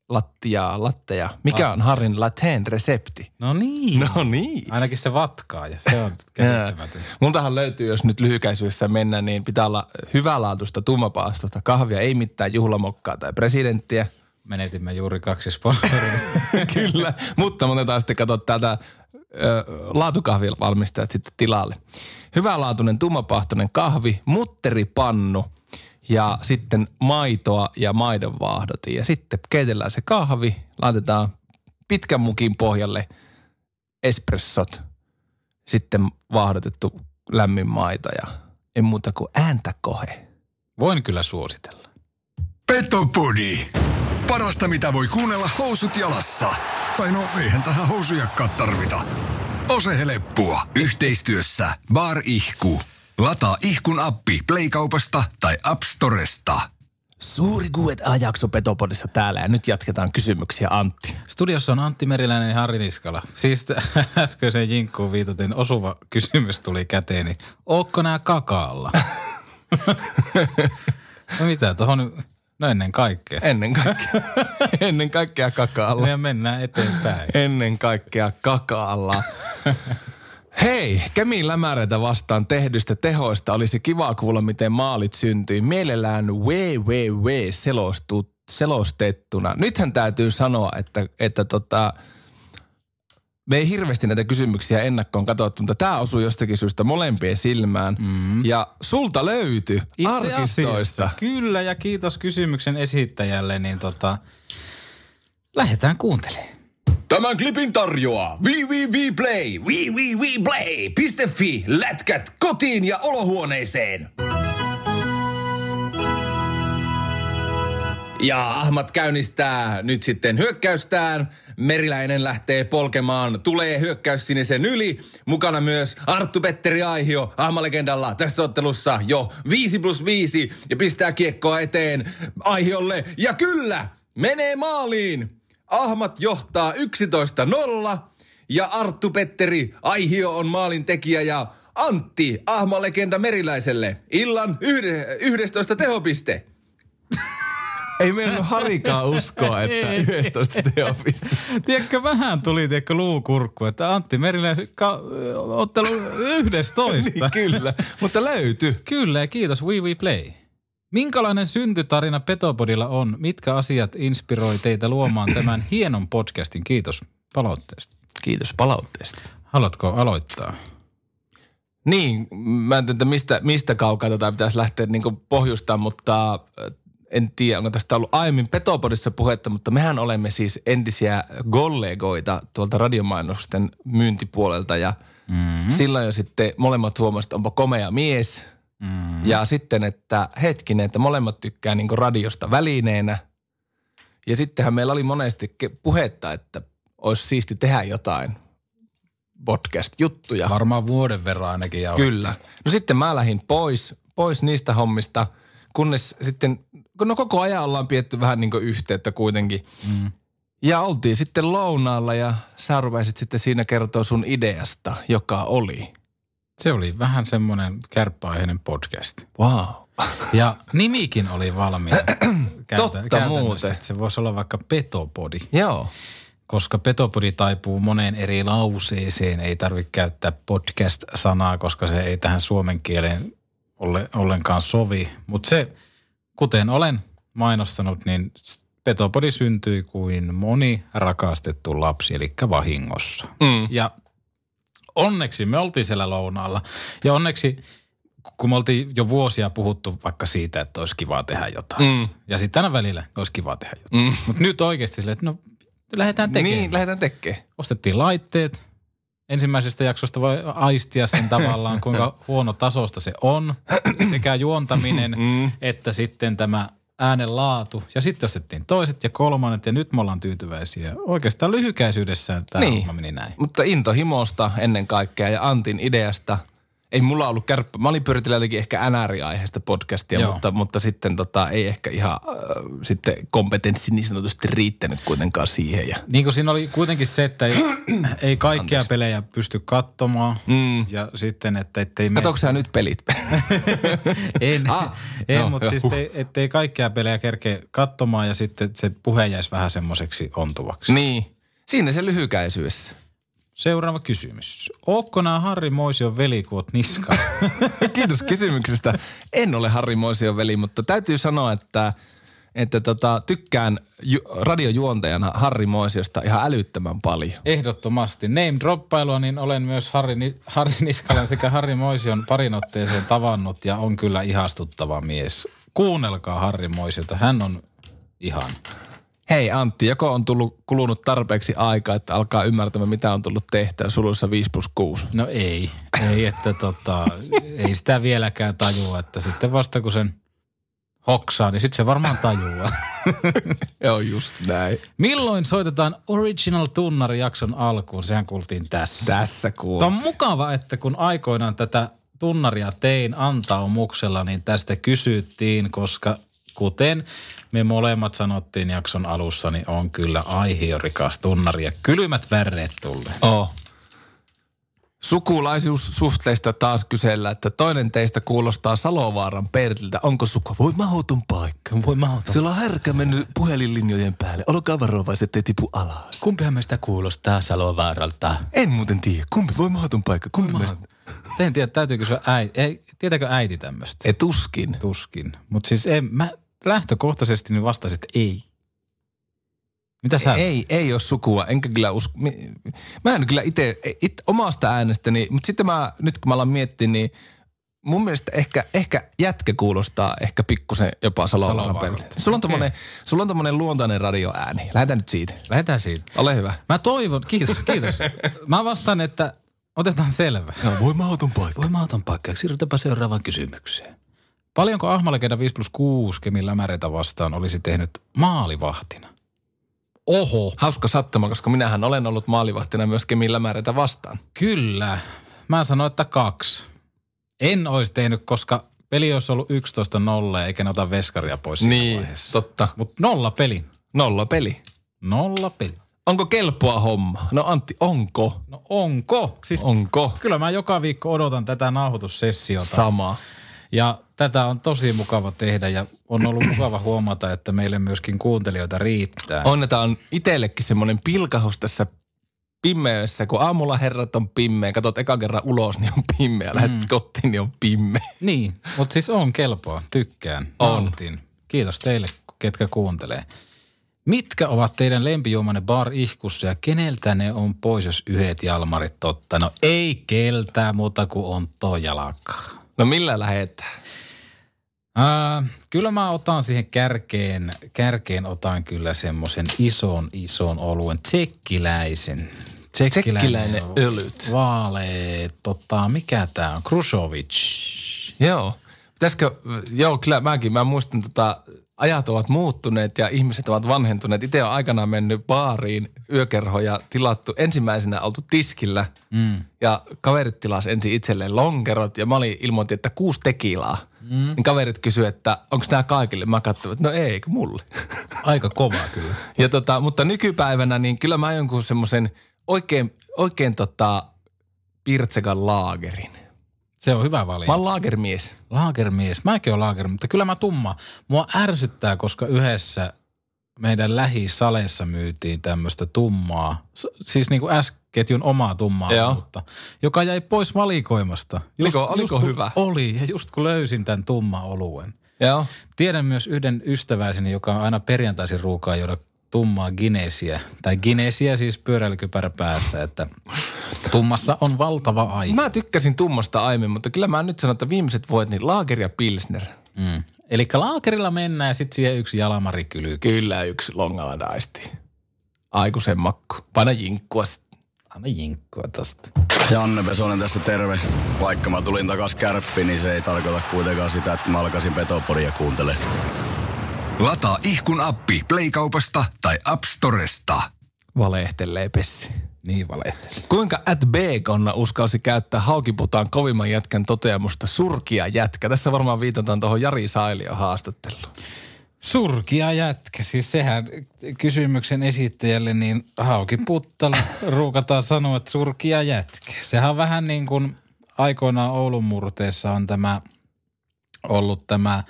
[SPEAKER 3] Lattia, latteja. Mikä on Harin lateen resepti?
[SPEAKER 1] No niin.
[SPEAKER 3] No niin.
[SPEAKER 1] Ainakin se vatkaa ja se on (laughs) käsittämätön.
[SPEAKER 3] Multahan löytyy, jos nyt lyhykäisyydessä mennään, niin pitää olla hyvälaatuista tummapaastosta kahvia, ei mitään juhlamokkaa tai presidenttiä.
[SPEAKER 1] Menetimme juuri kaksi sponsoria. (laughs)
[SPEAKER 3] Kyllä, mutta me otetaan sitten katsoa täältä ö, laatukahvivalmistajat sitten tilalle. Hyvälaatuinen tummapahtoinen kahvi, mutteripannu ja sitten maitoa ja maidonvaahdotin. Ja sitten keitellään se kahvi, laitetaan pitkän mukin pohjalle espressot, sitten vaahdotettu lämmin maito ja ei muuta kuin ääntä kohe.
[SPEAKER 1] Voin kyllä suositella.
[SPEAKER 6] Petopodi. Parasta mitä voi kuunnella housut jalassa. Tai no eihän tähän housujakkaan tarvita. Ose heleppua. Yhteistyössä Bar Ihku. Lataa Ihkun appi Playkaupasta tai App Storesta.
[SPEAKER 3] Suuri Q&A-jakso Petopodissa täällä ja nyt jatketaan kysymyksiä Antti.
[SPEAKER 1] Studiossa on Antti Meriläinen ja Harri Niskala. Siis (laughs) äskeiseen jinkkuun viitaten osuva kysymys tuli käteen, niin ootko nää kakaalla? (laughs) no mitä, tohon, no ennen kaikkea.
[SPEAKER 3] Ennen kaikkea, (laughs) ennen kaikkea kakaalla.
[SPEAKER 1] Ja mennään eteenpäin.
[SPEAKER 3] Ennen kaikkea kakaalla. (laughs) Hei, Kemin lämäreitä vastaan tehdystä tehoista olisi kiva kuulla, miten maalit syntyi. Mielellään www selostu, selostettuna. Nythän täytyy sanoa, että, että tota, me ei hirveästi näitä kysymyksiä ennakkoon katsottu, mutta tämä osui jostakin syystä molempien silmään. Mm. Ja sulta löytyi
[SPEAKER 1] Itse
[SPEAKER 3] arkistoista.
[SPEAKER 1] asiassa, Kyllä, ja kiitos kysymyksen esittäjälle, niin tota, lähdetään kuuntelemaan.
[SPEAKER 7] Tämän klipin tarjoaa www.play, www.play.fi, lätkät kotiin ja olohuoneeseen.
[SPEAKER 3] Ja Ahmat käynnistää nyt sitten hyökkäystään. Meriläinen lähtee polkemaan, tulee hyökkäys sinisen yli. Mukana myös Arttu Petteri Aihio Ahmalegendalla tässä ottelussa jo 5 plus 5 ja pistää kiekkoa eteen Aihiolle. Ja kyllä, menee maaliin. Ahmat johtaa 11-0 ja Arttu Petteri Aihio on maalin tekijä ja Antti Ahmalegenda Meriläiselle. Illan yhde, 11 tehopiste. Ei meidän Harikaan uskoa, (laughs) että 11 teopista.
[SPEAKER 1] Tiedätkö, vähän tuli tiedätkö, luukurkku, että Antti Meriläisen ka- ottelu 11.
[SPEAKER 3] niin, kyllä, mutta löytyi.
[SPEAKER 1] Kyllä, ja kiitos We We Play. Minkälainen syntytarina Petopodilla on? Mitkä asiat inspiroi teitä luomaan tämän hienon podcastin? Kiitos palautteesta.
[SPEAKER 3] Kiitos palautteesta.
[SPEAKER 1] Haluatko aloittaa?
[SPEAKER 3] Niin, mä en tiedä, mistä, mistä kaukaa tätä pitäisi lähteä niin pohjustaa, mutta en tiedä, onko tästä ollut aiemmin Petopodissa puhetta, mutta mehän olemme siis entisiä kollegoita tuolta radiomainosten myyntipuolelta ja mm-hmm. silloin jo sitten molemmat huomasivat, että onpa komea mies. Mm-hmm. Ja sitten, että hetkinen, että molemmat tykkää niin radiosta välineenä. Ja sittenhän meillä oli monesti puhetta, että olisi siisti tehdä jotain podcast-juttuja.
[SPEAKER 1] Varmaan vuoden verran ainakin. Ja
[SPEAKER 3] Kyllä. No sitten mä lähdin pois, pois niistä hommista, kunnes sitten, no koko ajan ollaan pietty vähän niin kuin yhteyttä kuitenkin. Mm. Ja oltiin sitten lounaalla ja sä rupesit sitten siinä kertoa sun ideasta, joka oli.
[SPEAKER 1] Se oli vähän semmoinen kärppäaiheinen podcast.
[SPEAKER 3] Wow.
[SPEAKER 1] Ja nimikin oli valmiina. (clears throat)
[SPEAKER 3] Totta
[SPEAKER 1] käytännössä,
[SPEAKER 3] muuten.
[SPEAKER 1] Se voisi olla vaikka Petopodi.
[SPEAKER 3] Joo.
[SPEAKER 1] koska Petopodi taipuu moneen eri lauseeseen. Ei tarvitse käyttää podcast-sanaa, koska se ei tähän suomen kieleen ollenkaan sovi. Mutta se, kuten olen mainostanut, niin Petopodi syntyi kuin moni rakastettu lapsi, eli vahingossa.
[SPEAKER 3] Mm.
[SPEAKER 1] Ja onneksi me oltiin siellä lounaalla. Ja onneksi, kun me oltiin jo vuosia puhuttu vaikka siitä, että olisi kiva tehdä jotain.
[SPEAKER 3] Mm.
[SPEAKER 1] Ja sitten aina välillä olisi kiva tehdä jotain.
[SPEAKER 3] Mm.
[SPEAKER 1] Mutta nyt oikeasti silleen, että no lähdetään tekemään.
[SPEAKER 3] Niin, lähdetään tekemään.
[SPEAKER 1] Ostettiin laitteet. Ensimmäisestä jaksosta voi aistia sen tavallaan, (laughs) kuinka huono tasosta se on. Sekä juontaminen
[SPEAKER 3] Mm.
[SPEAKER 1] että sitten tämä äänen laatu. Ja sitten ostettiin toiset ja kolmannet ja nyt me ollaan tyytyväisiä. Oikeastaan lyhykäisyydessään tämä
[SPEAKER 3] Niin.
[SPEAKER 1] meni näin.
[SPEAKER 3] Mutta intohimosta ennen kaikkea ja Antin ideasta. Ei mulla ollut kärppä. Mä olin pyöritellyt jotenkin ehkä NR-aiheesta podcastia,
[SPEAKER 1] Joo.
[SPEAKER 3] mutta, mutta sitten tota, ei ehkä ihan äh, sitten kompetenssi niin sanotusti riittänyt kuitenkaan siihen. Ja,
[SPEAKER 1] Niin kuin siinä oli kuitenkin se, että ei, (clears throat) ei kaikkia
[SPEAKER 3] Anteeksi.
[SPEAKER 1] pelejä pysty katsomaan.
[SPEAKER 3] Mm.
[SPEAKER 1] Ja sitten, että ettei
[SPEAKER 3] Katsoinko sä nyt pelit? (laughs)
[SPEAKER 1] En,
[SPEAKER 3] Ah,
[SPEAKER 1] en
[SPEAKER 3] joo,
[SPEAKER 1] mutta
[SPEAKER 3] joo.
[SPEAKER 1] siis ettei, ettei kaikkia pelejä kerkeä katsomaan ja sitten se puhe jäisi vähän semmoiseksi ontuvaksi.
[SPEAKER 3] niin. Siinä se lyhykäisyydessä.
[SPEAKER 1] Seuraava kysymys. Ootko nämä Harri Moision velikuot niska? (laughs)
[SPEAKER 3] Kiitos kysymyksestä. En ole Harri Moision veli, mutta täytyy sanoa, että, että tota, tykkään ju- radiojuontajana Harri Moisiosta ihan älyttömän paljon.
[SPEAKER 1] Ehdottomasti. Name droppailua, niin olen myös Harri, Ni- Harri Niskalan sekä Harri Moision parin otteeseen tavannut ja on kyllä ihastuttava mies. Kuunnelkaa Harri Moisiota, hän on ihan.
[SPEAKER 3] Hei Antti, joko on tullut kulunut tarpeeksi aikaa, että alkaa ymmärtämään, mitä on tullut tehtyä sulussa 5 plus 6?
[SPEAKER 1] No ei, ei, että tota, ei sitä vieläkään tajua, että sitten vasta kun sen hoksaa, niin sitten se varmaan tajuaa. (laughs)
[SPEAKER 3] Joo, just näin.
[SPEAKER 1] Milloin soitetaan Original Tunnari jakson alkuun? Sehän kuultiin tässä.
[SPEAKER 3] Tässä
[SPEAKER 1] Tämä
[SPEAKER 3] kuuluu.
[SPEAKER 1] on mukava, että kun aikoinaan tätä tunnaria tein antaumuksella, niin tästä kysyttiin, koska kuten me molemmat sanottiin jakson alussa, niin on kyllä aihiorikas tunnari ja kylmät väreet tulleet.
[SPEAKER 3] Oh. Sukulaisuussuhteista taas kysellä, että toinen teistä kuulostaa Salovaaran Pertiltä. Onko suku? Voi mahdoton paikka.
[SPEAKER 1] Voi mahdoton.
[SPEAKER 3] Siellä on härkä mennyt puhelinlinjojen päälle. Olkaa varovaiset, ettei tipu alas.
[SPEAKER 1] Kumpihan meistä kuulostaa Salovaaralta?
[SPEAKER 3] En muuten tiedä. Kumpi voi mahdoton paikka? Kumpi meistä?
[SPEAKER 1] En tiedä, täytyy kysyä äiti. Ei, tietääkö äiti tämmöistä?
[SPEAKER 3] Ei tuskin.
[SPEAKER 1] Tuskin. Mutta siis en, mä lähtökohtaisesti niin vastasin, että ei. Mitä sä?
[SPEAKER 3] Ei, ei ole sukua, enkä kyllä usko. Mä en kyllä itse, it, omasta äänestäni, mutta sitten mä, nyt kun mä alan miettiä, niin mun mielestä ehkä, ehkä jätkä kuulostaa ehkä pikkusen jopa Salovaaran. Sulla on tommonen, sulla on tommonen luontainen radioääni. Lähdetään nyt siitä.
[SPEAKER 1] Lähdetään siitä.
[SPEAKER 3] Ole hyvä.
[SPEAKER 1] Mä toivon, kiitos, kiitos. Mä vastaan, että otetaan selvä.
[SPEAKER 3] No, voimauton paikka.
[SPEAKER 1] Voimauton paikka. Siirrytäänpä seuraavaan kysymykseen. Paljonko Ahmalegenda 5 plus 6 Kemin lämäreitä vastaan olisi tehnyt maalivahtina? Oho.
[SPEAKER 3] Hauska sattuma, koska minähän olen ollut maalivahtina myös Kemin lämäreitä vastaan.
[SPEAKER 1] Kyllä. Mä sanoin, että kaksi. En olisi tehnyt, koska peli olisi ollut 11-0 eikä ne ota veskaria pois siinä
[SPEAKER 3] Niin,
[SPEAKER 1] vaiheessa.
[SPEAKER 3] totta.
[SPEAKER 1] Mutta nolla peli.
[SPEAKER 3] Nolla peli.
[SPEAKER 1] Nolla peli.
[SPEAKER 3] Onko kelpoa homma? No Antti, onko?
[SPEAKER 1] No onko? Siis
[SPEAKER 3] Onko?
[SPEAKER 1] kyllä mä joka viikko odotan tätä nauhoitussessiota.
[SPEAKER 3] Sama.
[SPEAKER 1] Ja tätä on tosi mukava tehdä ja on ollut mukava huomata, että meille myöskin kuuntelijoita riittää.
[SPEAKER 3] Onnetaan itsellekin semmoinen pilkahus tässä pimeydessä, kun aamulla herrat on pimeä, katsot eka kerran ulos, niin on pimeä, lähdet
[SPEAKER 1] Mm.
[SPEAKER 3] kotiin, niin on pimeä.
[SPEAKER 1] Niin, mutta siis on kelpoa, tykkään,
[SPEAKER 3] On.
[SPEAKER 1] nautin. Kiitos teille, ketkä kuuntelee. Mitkä ovat teidän lempijuomanne bar ihkussa ja keneltä ne on pois, jos yhdet jalmarit totta? No ei keltää muuta kuin on toi jalkaa.
[SPEAKER 3] No millä lähetään?
[SPEAKER 1] Ää, kyllä mä otan siihen kärkeen, kärkeen otan kyllä semmoisen ison, ison oluen, tsekkiläisen.
[SPEAKER 3] Tsekkiläinen
[SPEAKER 1] on
[SPEAKER 3] ölyt.
[SPEAKER 1] Vaalee, tota, mikä tää on, Krusovic.
[SPEAKER 3] Joo. Pitäisikö, joo kyllä mäkin, mä muistan tota, ajat ovat muuttuneet ja ihmiset ovat vanhentuneet. Itse on aikanaan mennyt baariin yökerhoja tilattu. Ensimmäisenä oltu tiskillä
[SPEAKER 1] Mm.
[SPEAKER 3] ja kaverit tilas ensin itselleen lonkerot ja mä olin ilmoitin, että kuusi tekilaa. Mm. Niin kaverit kysyi, että onko nämä kaikille? Mä katsoin, että no ei, eikö mulle. (laughs)
[SPEAKER 1] Aika kovaa kyllä.
[SPEAKER 3] Ja tota, mutta nykypäivänä niin kyllä mä jonkun semmoisen oikein, oikein tota pirtsekan laagerin.
[SPEAKER 1] Se on hyvä
[SPEAKER 3] Mä
[SPEAKER 1] valinta.
[SPEAKER 3] oon laagermies.
[SPEAKER 1] Laagermies. Mäkin olen laagermies, mutta kyllä mä tumma. Mua ärsyttää, koska yhdessä meidän lähisaleissa myytiin tämmöistä tummaa, siis niin kuin S-ketjun omaa tummaa
[SPEAKER 3] Joo.
[SPEAKER 1] olutta, joka jäi pois valikoimasta.
[SPEAKER 3] Oliko- oliko
[SPEAKER 1] kun
[SPEAKER 3] hyvä?
[SPEAKER 1] Oli, ja just kun löysin tämän tumma oluen.
[SPEAKER 3] Joo.
[SPEAKER 1] Tiedän myös yhden ystäväiseni, joka on aina perjantaisin ruukaa juoda tummaa Guinnessia. Tai Guinnessia siis pyöräilykypärä päässä, että tummassa on valtava aika.
[SPEAKER 3] Mä tykkäsin tummasta aiemmin, mutta kyllä mä nyt sanon, että viimeiset vuodet niin laager ja pilsner.
[SPEAKER 1] Mm. Eli laakerilla mennään ja sitten siihen yksi jalamari kylyy.
[SPEAKER 3] Kyllä yksi longalla daisti. Aikuisen makku. Paina jinkkua sit.
[SPEAKER 1] Anna jinkkua tosta.
[SPEAKER 8] Janne Pesonen tässä terve. Vaikka mä tulin takas kärppiin, niin se ei tarkoita kuitenkaan sitä, että mä alkaisin Petopodia kuuntele.
[SPEAKER 6] Lataa ihkun appi Playkaupasta tai App Storesta.
[SPEAKER 3] Valehtelee Pessi.
[SPEAKER 1] Niin valehteli.
[SPEAKER 3] Kuinka at Bacon uskalsi käyttää haukiputaan kovimman jätkän toteamusta surkia jätkä? Tässä varmaan viitataan tuohon Jari Sailion haastatteluun.
[SPEAKER 1] Surkia jätkä. Siis sehän kysymyksen esittäjälle, niin Hauki Puttala (laughs) ruukataan sanoa, että surkia jätkä. Sehän on vähän niin kuin aikoinaan Oulun murteessa on tämä ollut tämä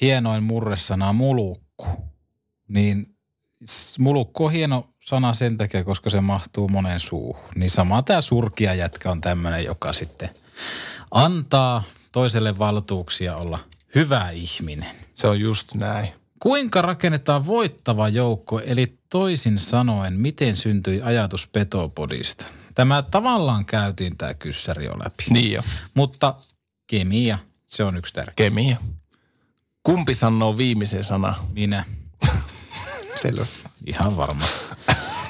[SPEAKER 1] hienoin murresana mulukku. Niin mulukku on hieno sana sen takia, koska se mahtuu monen suuhun. Niin sama tämä surkia jätkä on tämmöinen, joka sitten antaa toiselle valtuuksia olla hyvä ihminen.
[SPEAKER 3] Se on just näin.
[SPEAKER 1] Kuinka rakennetaan voittava joukko, eli toisin sanoen, miten syntyi ajatus Petopodista? Tämä tavallaan käytiin tämä kyssäri jo läpi.
[SPEAKER 3] Niin jo.
[SPEAKER 1] Mutta kemia, se on yksi tärkeä.
[SPEAKER 3] Kemia. Kumpi sanoo viimeisen sana?
[SPEAKER 1] Minä. (laughs)
[SPEAKER 3] Selvä.
[SPEAKER 1] Ihan varma.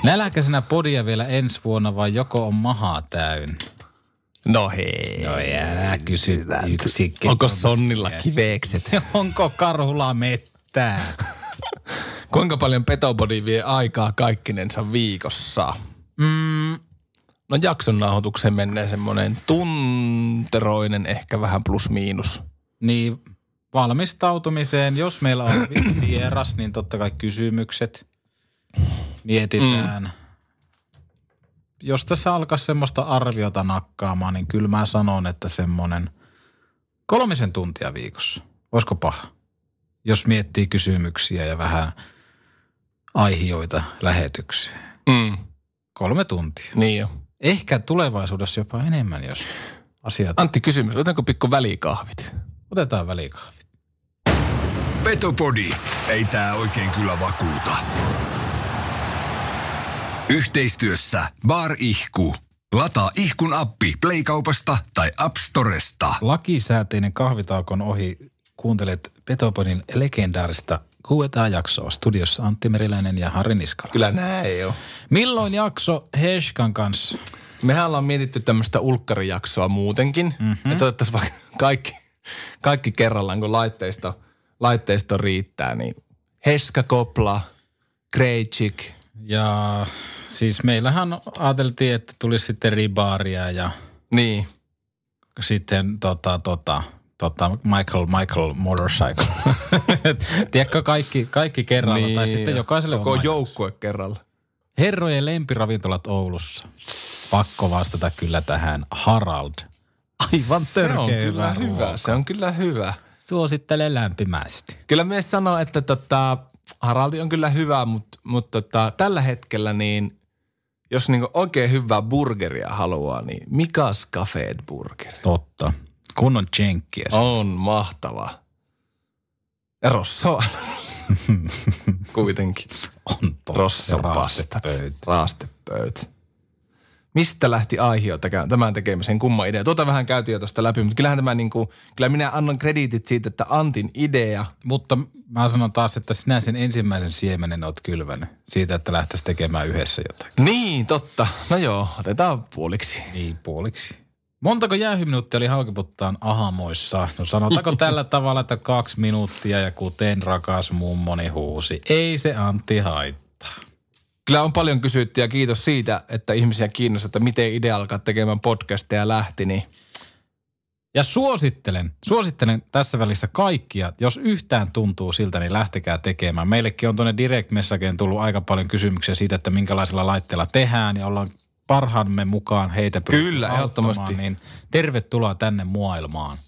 [SPEAKER 1] Nälkäisenä podia vielä ensi vuonna vai joko on mahaa täynnä?
[SPEAKER 3] No hei.
[SPEAKER 1] No älä kysy yksi.
[SPEAKER 3] Onko Sonnilla kivekset? (laughs)
[SPEAKER 1] Onko karhulla mettää? (laughs)
[SPEAKER 3] Kuinka paljon Petobody vie aikaa kaikkinensa viikossa?
[SPEAKER 1] Mm,
[SPEAKER 3] No jakson nauhoitukseen menee semmoinen tunteroinen, ehkä vähän plus miinus.
[SPEAKER 1] Niin valmistautumiseen, jos meillä on (clears throat) vi- vieras, niin totta kai kysymykset mietitään. Mm. Jos tässä alkaa semmoista arviota nakkaamaan, niin kyllä mä sanon, että semmoinen kolmisen tuntia viikossa. Olisiko paha? Jos miettii kysymyksiä ja vähän aihioita lähetykseen.
[SPEAKER 3] Mm.
[SPEAKER 1] Kolme tuntia.
[SPEAKER 3] Niin jo.
[SPEAKER 1] Ehkä tulevaisuudessa jopa enemmän, jos asiat...
[SPEAKER 3] Antti kysymys, otanko pikku välikahvit?
[SPEAKER 1] Otetaan välikahvit.
[SPEAKER 6] Petopodi. Ei tää oikein kyllä vakuuta. Yhteistyössä Bar Ihku. Lataa Ihkun appi Playkaupasta tai App Storesta.
[SPEAKER 1] Lakisääteinen kahvitaukon ohi kuuntelet Petopodin legendaarista kuuetaan jaksoa. Studiossa Antti Meriläinen ja Harri Niskala.
[SPEAKER 3] Kyllä näin on.
[SPEAKER 1] Milloin jakso Heskan kanssa?
[SPEAKER 3] Mehän ollaan mietitty tämmöistä ulkkarijaksoa muutenkin. Mm-hmm. Ja toivottavasti vaikka kaikki, kaikki kerrallaan, kun laitteisto, laitteisto riittää, niin Heska Kopla, Krejcik.
[SPEAKER 1] Ja siis meillähän ajateltiin, että tulisi sitten ribaria ja
[SPEAKER 3] Niin.
[SPEAKER 1] sitten tota, tota, tota, Michael, Michael Motorcycle. (laughs) Tiedätkö, kaikki, kaikki kerralla niin, tai sitten jokaiselle
[SPEAKER 3] Koko
[SPEAKER 1] oma
[SPEAKER 3] joukkue kerralla.
[SPEAKER 1] Herrojen lempiravintolat Oulussa. Pakko vastata kyllä tähän Harald. Aivan
[SPEAKER 3] Se on
[SPEAKER 1] törkeä
[SPEAKER 3] kyllä
[SPEAKER 1] hyvä,
[SPEAKER 3] hyvä. Se on kyllä hyvä.
[SPEAKER 1] Suosittelen lämpimästi.
[SPEAKER 3] Kyllä mies sanoo, että tota, Haraldi on kyllä hyvä, mutta, mutta tota, tällä hetkellä niin, jos niinku oikein hyvää burgeria haluaa, niin Mikas Café Burger.
[SPEAKER 1] Totta. Kunnon jenkkiä.
[SPEAKER 3] On mahtava. Rosso (laughs) Kuitenkin.
[SPEAKER 1] On totta.
[SPEAKER 3] Rosson pastat.
[SPEAKER 1] raastepöytä.
[SPEAKER 3] Raastepöyt. Mistä lähti aihio tekemään- tämän tekemisen kumma idea? Tuota vähän käytiin jo tuosta läpi, mutta kyllähän tämä niinku, kyllä minä annan krediitit siitä, että Antin idea.
[SPEAKER 1] Mutta mä sanon taas, että sinä sen ensimmäisen siemenen oot kylvänyt siitä, että lähtäisi tekemään yhdessä jotakin.
[SPEAKER 3] Niin, totta. No joo, otetaan puoliksi.
[SPEAKER 1] Niin, puoliksi. Montako jäähyminuuttia oli haukiputtaan ahamoissa? No sanotaanko (laughs) tällä tavalla, että kaksi minuuttia ja kuten rakas mummoni huusi. Ei se Antti haittaa.
[SPEAKER 3] Kyllä on paljon kysytty ja kiitos siitä, että ihmisiä kiinnostaa, että miten idea alkaa tekemään podcasteja lähti. Niin
[SPEAKER 1] Ja suosittelen, suosittelen tässä välissä kaikkia, jos yhtään tuntuu siltä, niin lähtekää tekemään. Meillekin on tuonne direct messageen tullut aika paljon kysymyksiä siitä, että minkälaisella laitteella tehdään ja ollaan parhaamme mukaan heitä
[SPEAKER 3] Kyllä, ehdottomasti.
[SPEAKER 1] Niin tervetuloa tänne maailmaan.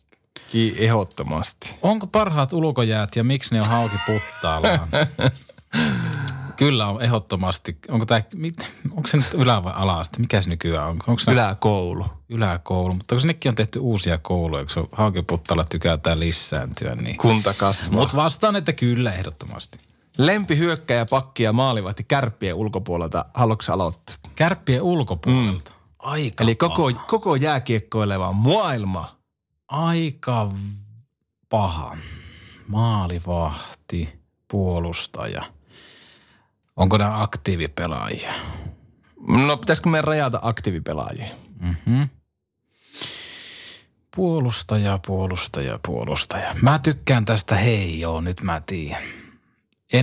[SPEAKER 3] ki- ehdottomasti.
[SPEAKER 1] Onko parhaat ulkojäät ja miksi ne on hauki puttaallaan? (laughs) Kyllä on ehdottomasti. Onko, tää, mit, onko se nyt ylä- vai ala-aste? Mikä se nykyään on? Onko se
[SPEAKER 3] Yläkoulu.
[SPEAKER 1] yläkoulu? Mutta onko sinnekin on tehty uusia kouluja, kun haukiputtaalla tykätään lisääntyä. Niin.
[SPEAKER 3] Kunta kasvaa.
[SPEAKER 1] Mutta vastaan, että kyllä ehdottomasti.
[SPEAKER 3] Lempi hyökkäjä, pakki ja maalivahti kärppien ulkopuolelta. Haluatko aloittaa?
[SPEAKER 1] Kärppien ulkopuolelta. Mm. Aika
[SPEAKER 3] Eli koko, koko jääkiekkoileva maailma.
[SPEAKER 1] Aika paha. Maalivahti, puolustaja. Onko nämä aktiivipelaajia?
[SPEAKER 3] No pitäisikö meidän rajata aktiivipelaajia?
[SPEAKER 1] Mm-hmm. Puolustaja, puolustaja, puolustaja. Mä tykkään tästä, hei joo, nyt mä tiedän.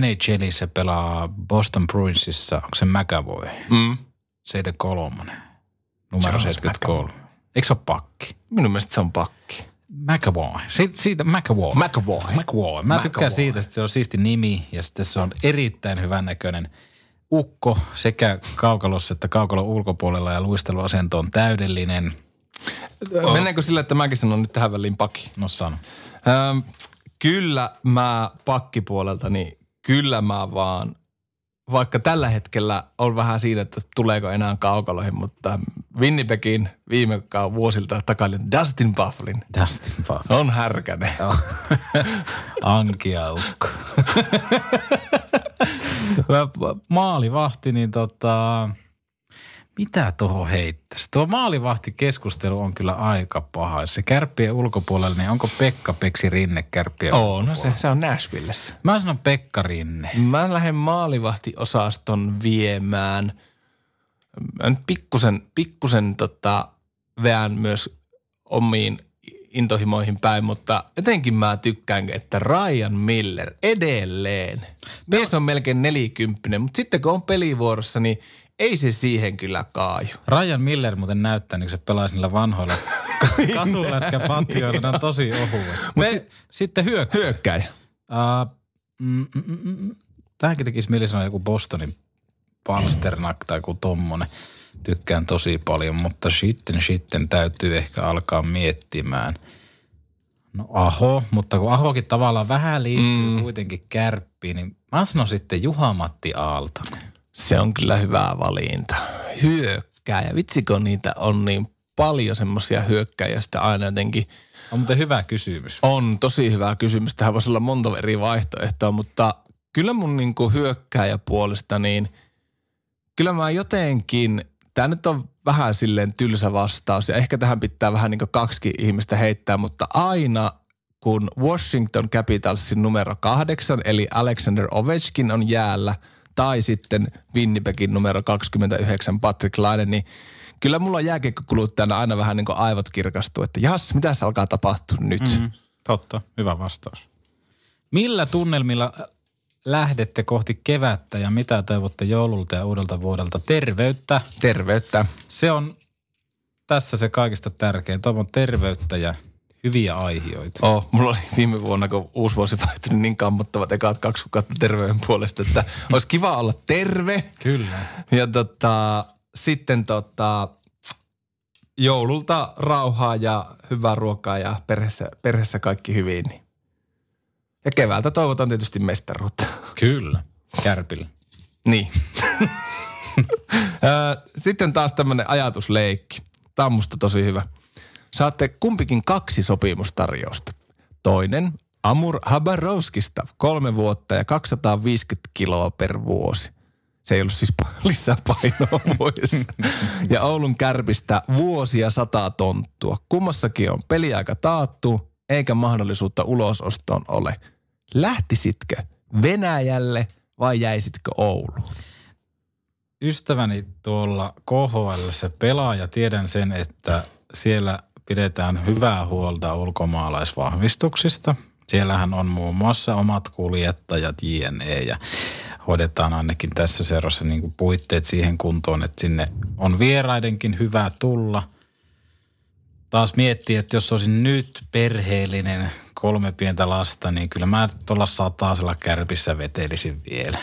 [SPEAKER 1] NHLissä pelaa Boston Bruinsissa, onko se McAvoy?
[SPEAKER 3] Mm.
[SPEAKER 1] 73. Numero
[SPEAKER 3] Charles
[SPEAKER 1] 73. Eikö se ole pakki?
[SPEAKER 3] Minun mielestä se on pakki.
[SPEAKER 1] McAvoy. Siitä, siitä McAvoy.
[SPEAKER 3] McAvoy.
[SPEAKER 1] McAvoy. Mä tykkään
[SPEAKER 3] McAvoy.
[SPEAKER 1] siitä, että se on siisti nimi ja sitten se on erittäin hyvän näköinen ukko sekä kaukalossa että kaukalon ulkopuolella ja luisteluasento on täydellinen.
[SPEAKER 3] Oh. Mennäänkö sillä, että mäkin sanon nyt tähän väliin pakki?
[SPEAKER 1] No sano.
[SPEAKER 3] Ähm, kyllä mä pakkipuolelta, niin kyllä mä vaan, vaikka tällä hetkellä on vähän siinä, että tuleeko enää kaukaloihin, mutta Winnipegin viime vuosilta takaisin Dustin Bufflin
[SPEAKER 1] Dustin Buff.
[SPEAKER 3] on härkäne. (laughs)
[SPEAKER 1] Ankiaukko. (laughs) Maalivahti, niin tota, mitä tuohon heittäisi? Tuo maalivahtikeskustelu on kyllä aika paha. Se kärppien ulkopuolella, niin onko Pekka Peksi Rinne kärppien
[SPEAKER 3] Oo, no se, se on Nashvillessä.
[SPEAKER 1] Mä sanon Pekka Rinne.
[SPEAKER 3] Mä lähden maalivahtiosaston viemään. Mä nyt pikkusen, pikkusen tota, veän myös omiin intohimoihin päin, mutta jotenkin mä tykkään, että Ryan Miller edelleen. Mies on melkein nelikymppinen, mutta sitten kun on pelivuorossa, niin ei se siihen kyllä kaaju.
[SPEAKER 1] Ryan Miller muuten näyttää, niin kun se pelaa niillä vanhoilla (laughs) katulätkäpatjoilla. Ne on tosi ohuet. Mutta
[SPEAKER 3] Me-
[SPEAKER 1] si- sitten hyökkää.
[SPEAKER 3] Hyökkäjä.
[SPEAKER 1] Uh, mm, mm, mm, mm. Tähänkin tekisi mieli sanoa joku Bostonin Palsternak tai joku tommonen. Tykkään tosi paljon, mutta sitten, sitten täytyy ehkä alkaa miettimään. No Aho, mutta kun Ahokin tavallaan vähän liittyy mm. kuitenkin kärppiin, niin mä sanon sitten Juha-Matti Aaltonen.
[SPEAKER 3] Se on kyllä hyvä valinta. Hyökkäjä. Vitsikö niitä on niin paljon semmoisia hyökkäjiä sitä aina jotenkin
[SPEAKER 1] On muuten hyvä kysymys.
[SPEAKER 3] On tosi hyvä kysymys. Tähän voisi olla monta eri vaihtoehtoa, mutta kyllä mun niinku hyökkääjä puolesta niin kyllä mä jotenkin, tämä nyt on vähän silleen tylsä vastaus ja ehkä tähän pitää vähän niin kaksi ihmistä heittää, mutta aina kun Washington Capitalsin numero kahdeksan, eli Alexander Ovechkin on jäällä, tai sitten Winnipegin numero 29 Patrick Laine, niin kyllä mulla jääkiekkokuluttajana aina vähän niin aivot kirkastuu, että jas, mitä se alkaa tapahtua nyt?
[SPEAKER 1] Mm, totta, hyvä vastaus. Millä tunnelmilla lähdette kohti kevättä ja mitä toivotte joululta ja uudelta vuodelta? Terveyttä.
[SPEAKER 3] Terveyttä.
[SPEAKER 1] Se on tässä se kaikista tärkein. Toivon terveyttä ja hyviä aihioita.
[SPEAKER 3] Oh, mulla oli viime vuonna, kun uusi vuosi vaihtunut niin kammottavat ekaat kaksi kuukautta terveyden puolesta, että olisi kiva olla terve.
[SPEAKER 1] Kyllä.
[SPEAKER 3] Ja tota, sitten tota, joululta rauhaa ja hyvää ruokaa ja perheessä, perheessä kaikki hyvin. Niin. Ja keväältä toivotan tietysti mestaruutta.
[SPEAKER 1] Kyllä. Kärpillä.
[SPEAKER 3] Niin. Sitten taas tämmöinen ajatusleikki. Tämä on musta tosi hyvä. Saatte kumpikin kaksi sopimustarjousta. Toinen Amur Habarovskista kolme vuotta ja 250 kiloa per vuosi. Se ei ollut siis (laughs) lisää painoa vuodessa. Ja Oulun kärpistä vuosia sata tonttua. Kummassakin on peliaika taattu, eikä mahdollisuutta ulosostoon ole. Lähtisitkö Venäjälle vai jäisitkö Ouluun?
[SPEAKER 1] Ystäväni tuolla KHL se pelaa ja tiedän sen, että siellä pidetään hyvää huolta ulkomaalaisvahvistuksista. Siellähän on muun muassa omat kuljettajat JNE ja hoidetaan ainakin tässä seurassa niin puitteet siihen kuntoon, että sinne on vieraidenkin hyvä tulla. Taas miettii, että jos olisin nyt perheellinen kolme pientä lasta, niin kyllä mä tuolla sataasella kärpissä vetelisin vielä.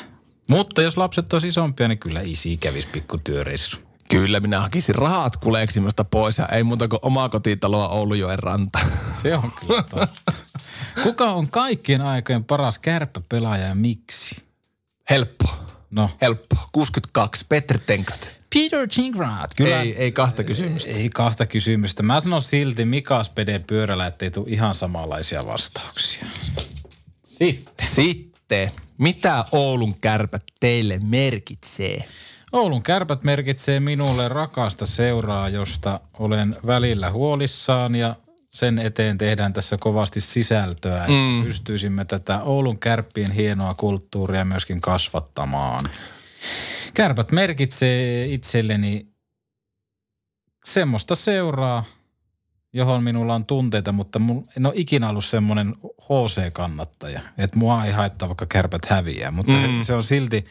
[SPEAKER 1] Mutta jos lapset olisi isompia, niin kyllä isi kävisi pikku työreissu.
[SPEAKER 3] Kyllä, minä hakisin rahat kuleksimasta pois ja ei muuta kuin omaa kotitaloa Oulujoen ranta.
[SPEAKER 1] Se on kyllä totta. Kuka on kaikkien aikojen paras kärppäpelaaja ja miksi?
[SPEAKER 3] Helppo.
[SPEAKER 1] No.
[SPEAKER 3] Helppo. 62. Petr Tenkat.
[SPEAKER 1] Peter Chingrad.
[SPEAKER 3] Ei, ei kahta kysymystä.
[SPEAKER 1] Ei kahta kysymystä. Mä sanon silti Mika Spede pyörällä, ettei tule ihan samanlaisia vastauksia. Sitten.
[SPEAKER 3] Sitten. Mitä Oulun kärpät teille merkitsee?
[SPEAKER 1] Oulun kärpät merkitsee minulle rakasta seuraa, josta olen välillä huolissaan ja sen eteen tehdään tässä kovasti sisältöä, mm. että pystyisimme tätä Oulun kärppien hienoa kulttuuria myöskin kasvattamaan. Kärpät merkitsee itselleni semmoista seuraa, johon minulla on tunteita, mutta mun, en ole ikinä ollut semmoinen HC-kannattaja, että mua ei haittaa vaikka kärpät häviää, mutta mm. se, se on silti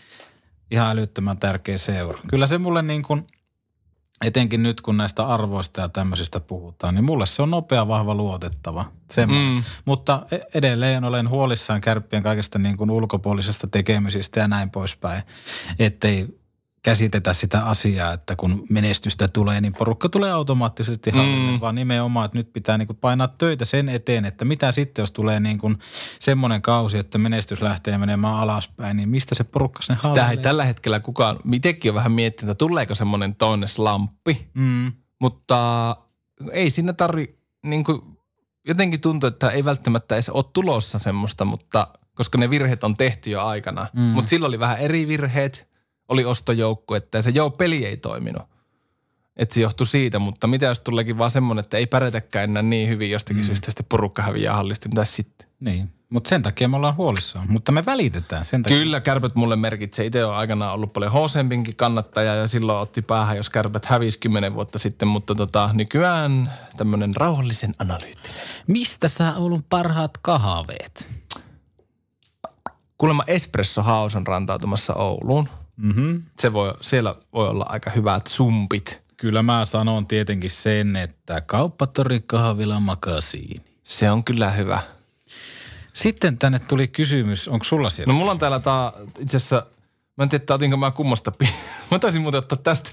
[SPEAKER 1] ihan älyttömän tärkeä seura. Kyllä se mulle niin kuin, etenkin nyt kun näistä arvoista ja tämmöisistä puhutaan, niin mulle se on nopea, vahva, luotettava. Semmoinen. Mm. Mutta e- edelleen olen huolissaan kärppien kaikesta niin kuin ulkopuolisesta tekemisistä ja näin poispäin, ettei käsitetä sitä asiaa, että kun menestystä tulee, niin porukka tulee automaattisesti hallille, mm. vaan nimenomaan, että nyt pitää niin kuin painaa töitä sen eteen, että mitä sitten, jos tulee niin kuin semmoinen kausi, että menestys lähtee menemään alaspäin, niin mistä se porukka sen hallille?
[SPEAKER 3] Sitä ei tällä hetkellä kukaan, mitenkin on vähän miettinyt, että tuleeko semmoinen toinen slamppi,
[SPEAKER 1] Mm.
[SPEAKER 3] mutta ei siinä tarvi, niin kuin, jotenkin tuntuu, että ei välttämättä edes ole tulossa semmoista, mutta koska ne virheet on tehty jo aikana. Mm. Mutta silloin oli vähän eri virheet, oli ostojoukku, että se joo, peli ei toiminut. Että se johtui siitä, mutta mitä jos tuleekin vaan semmoinen, että ei pärjätäkään enää niin hyvin jostakin mm. syystä, sitten porukka häviää hallista, mitä sitten?
[SPEAKER 1] Niin, mutta sen takia me ollaan huolissaan. Mutta me välitetään sen takia.
[SPEAKER 3] Kyllä kärpät mulle merkitsee. Itse on aikanaan ollut paljon Hosempinkin kannattaja ja silloin otti päähän, jos kärpät hävisi kymmenen vuotta sitten, mutta tota, nykyään tämmöinen rauhallisen analyyttinen.
[SPEAKER 1] Mistä sä Oulun parhaat kahveet?
[SPEAKER 3] Kuulemma Espresso House on rantautumassa Ouluun.
[SPEAKER 1] Mm-hmm.
[SPEAKER 3] Se voi, siellä voi olla aika hyvät sumpit.
[SPEAKER 1] Kyllä mä sanon tietenkin sen, että kauppatori kahvila makasiini.
[SPEAKER 3] Se on kyllä hyvä.
[SPEAKER 1] Sitten tänne tuli kysymys, onko sulla siellä?
[SPEAKER 3] No mulla on täällä tää, itse asiassa, mä en tiedä, otinko mä kummasta (laughs) Mä taisin muuten ottaa tästä,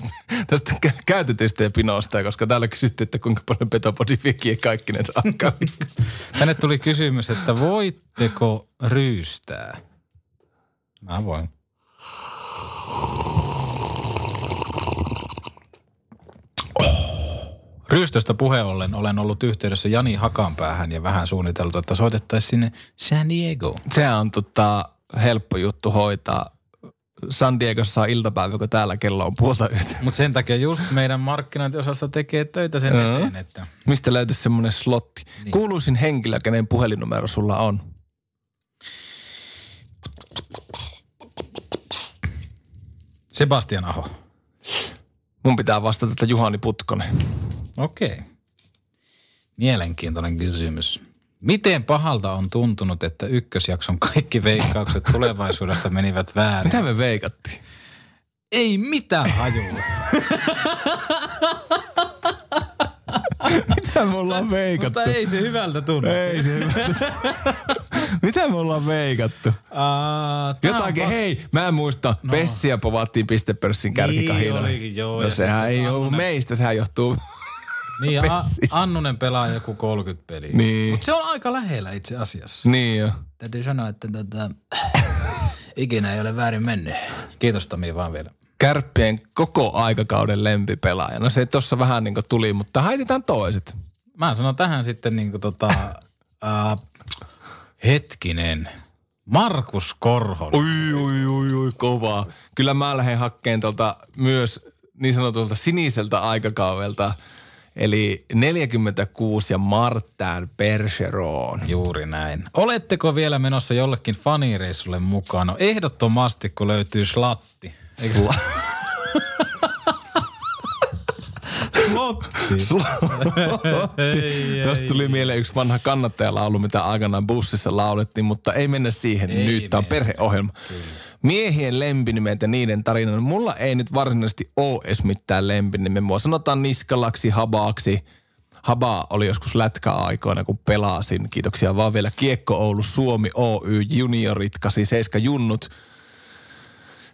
[SPEAKER 3] tästä kä- käytetystä ja pinosta, koska täällä kysyttiin, että kuinka paljon Petopodi viekiä kaikkinen alkaa. (laughs)
[SPEAKER 1] Tänne tuli kysymys, että voitteko ryystää? Mä voin. Ryystöstä puheen ollen olen ollut yhteydessä Jani Hakanpäähän ja vähän suunniteltu, että soitettaisiin sinne San Diego.
[SPEAKER 3] Se on tota, helppo juttu hoitaa. San Diegossa on iltapäivä, kun täällä kello on puolta yhtä.
[SPEAKER 1] Mutta sen takia just meidän markkinointiosasto tekee töitä sen
[SPEAKER 3] Joo.
[SPEAKER 1] eteen, että
[SPEAKER 3] Mistä löytyisi semmoinen slotti? Niin. Kuuluisin henkilö, kenen puhelinnumero sulla on.
[SPEAKER 1] Sebastian Aho.
[SPEAKER 3] Mun pitää vastata, että Juhani Putkonen.
[SPEAKER 1] Okei. Mielenkiintoinen kysymys. Miten pahalta on tuntunut, että ykkösjakson kaikki veikkaukset tulevaisuudesta menivät väärin?
[SPEAKER 3] Mitä me veikattiin?
[SPEAKER 1] Ei mitään hajua.
[SPEAKER 3] Mitä me ollaan veikattu?
[SPEAKER 1] Mutta ei se hyvältä tunnu.
[SPEAKER 3] Ei se Mitä me ollaan veikattu?
[SPEAKER 1] Uh,
[SPEAKER 3] Jotakin, hei, mä en muista. No. Pessiä povattiin pistepörssin kärkikahinoille.
[SPEAKER 1] Niin olikin, joo,
[SPEAKER 3] No sehän ei ollut meistä, sehän johtuu...
[SPEAKER 1] Niin, ja A-. Annunen pelaa joku 30 peliä.
[SPEAKER 3] Niin.
[SPEAKER 1] Mutta se on aika lähellä itse asiassa.
[SPEAKER 3] Niin jo.
[SPEAKER 1] Täytyy sanoa, että tota, ikinä ei ole väärin mennyt. Kiitos Tami vaan vielä.
[SPEAKER 3] Kärppien koko aikakauden lempipelaaja. No se tuossa vähän niin tuli, mutta haitetaan toiset.
[SPEAKER 1] Mä sanon tähän sitten niinku tota, (laughs) äh, hetkinen, Markus Korhonen.
[SPEAKER 3] Ui, ui, ui, ui, kovaa. Kyllä mä lähden hakkeen tuolta myös niin sanotulta siniseltä aikakaudelta. Eli 46 ja Martin Bergeron.
[SPEAKER 1] Juuri näin. Oletteko vielä menossa jollekin fanireissulle mukaan? No ehdottomasti, kun löytyy slatti. Eikö? Slotti.
[SPEAKER 3] Slotti. Tuosta tuli mieleen yksi vanha kannattajalaulu, mitä aikanaan bussissa laulettiin, mutta ei mennä siihen
[SPEAKER 1] Ei
[SPEAKER 3] nyt. Tämä on perheohjelma. Miehien lempinimet ja niiden tarina. No, Mulla ei nyt varsinaisesti ole edes mitään lempinimeä. Mua sanotaan Niskalaksi, Habaaksi. Haba oli joskus lätkäaikoina, kun pelasin. Kiitoksia vaan vielä Kiekko Oulu Suomi Oy juniorit, 87 junnut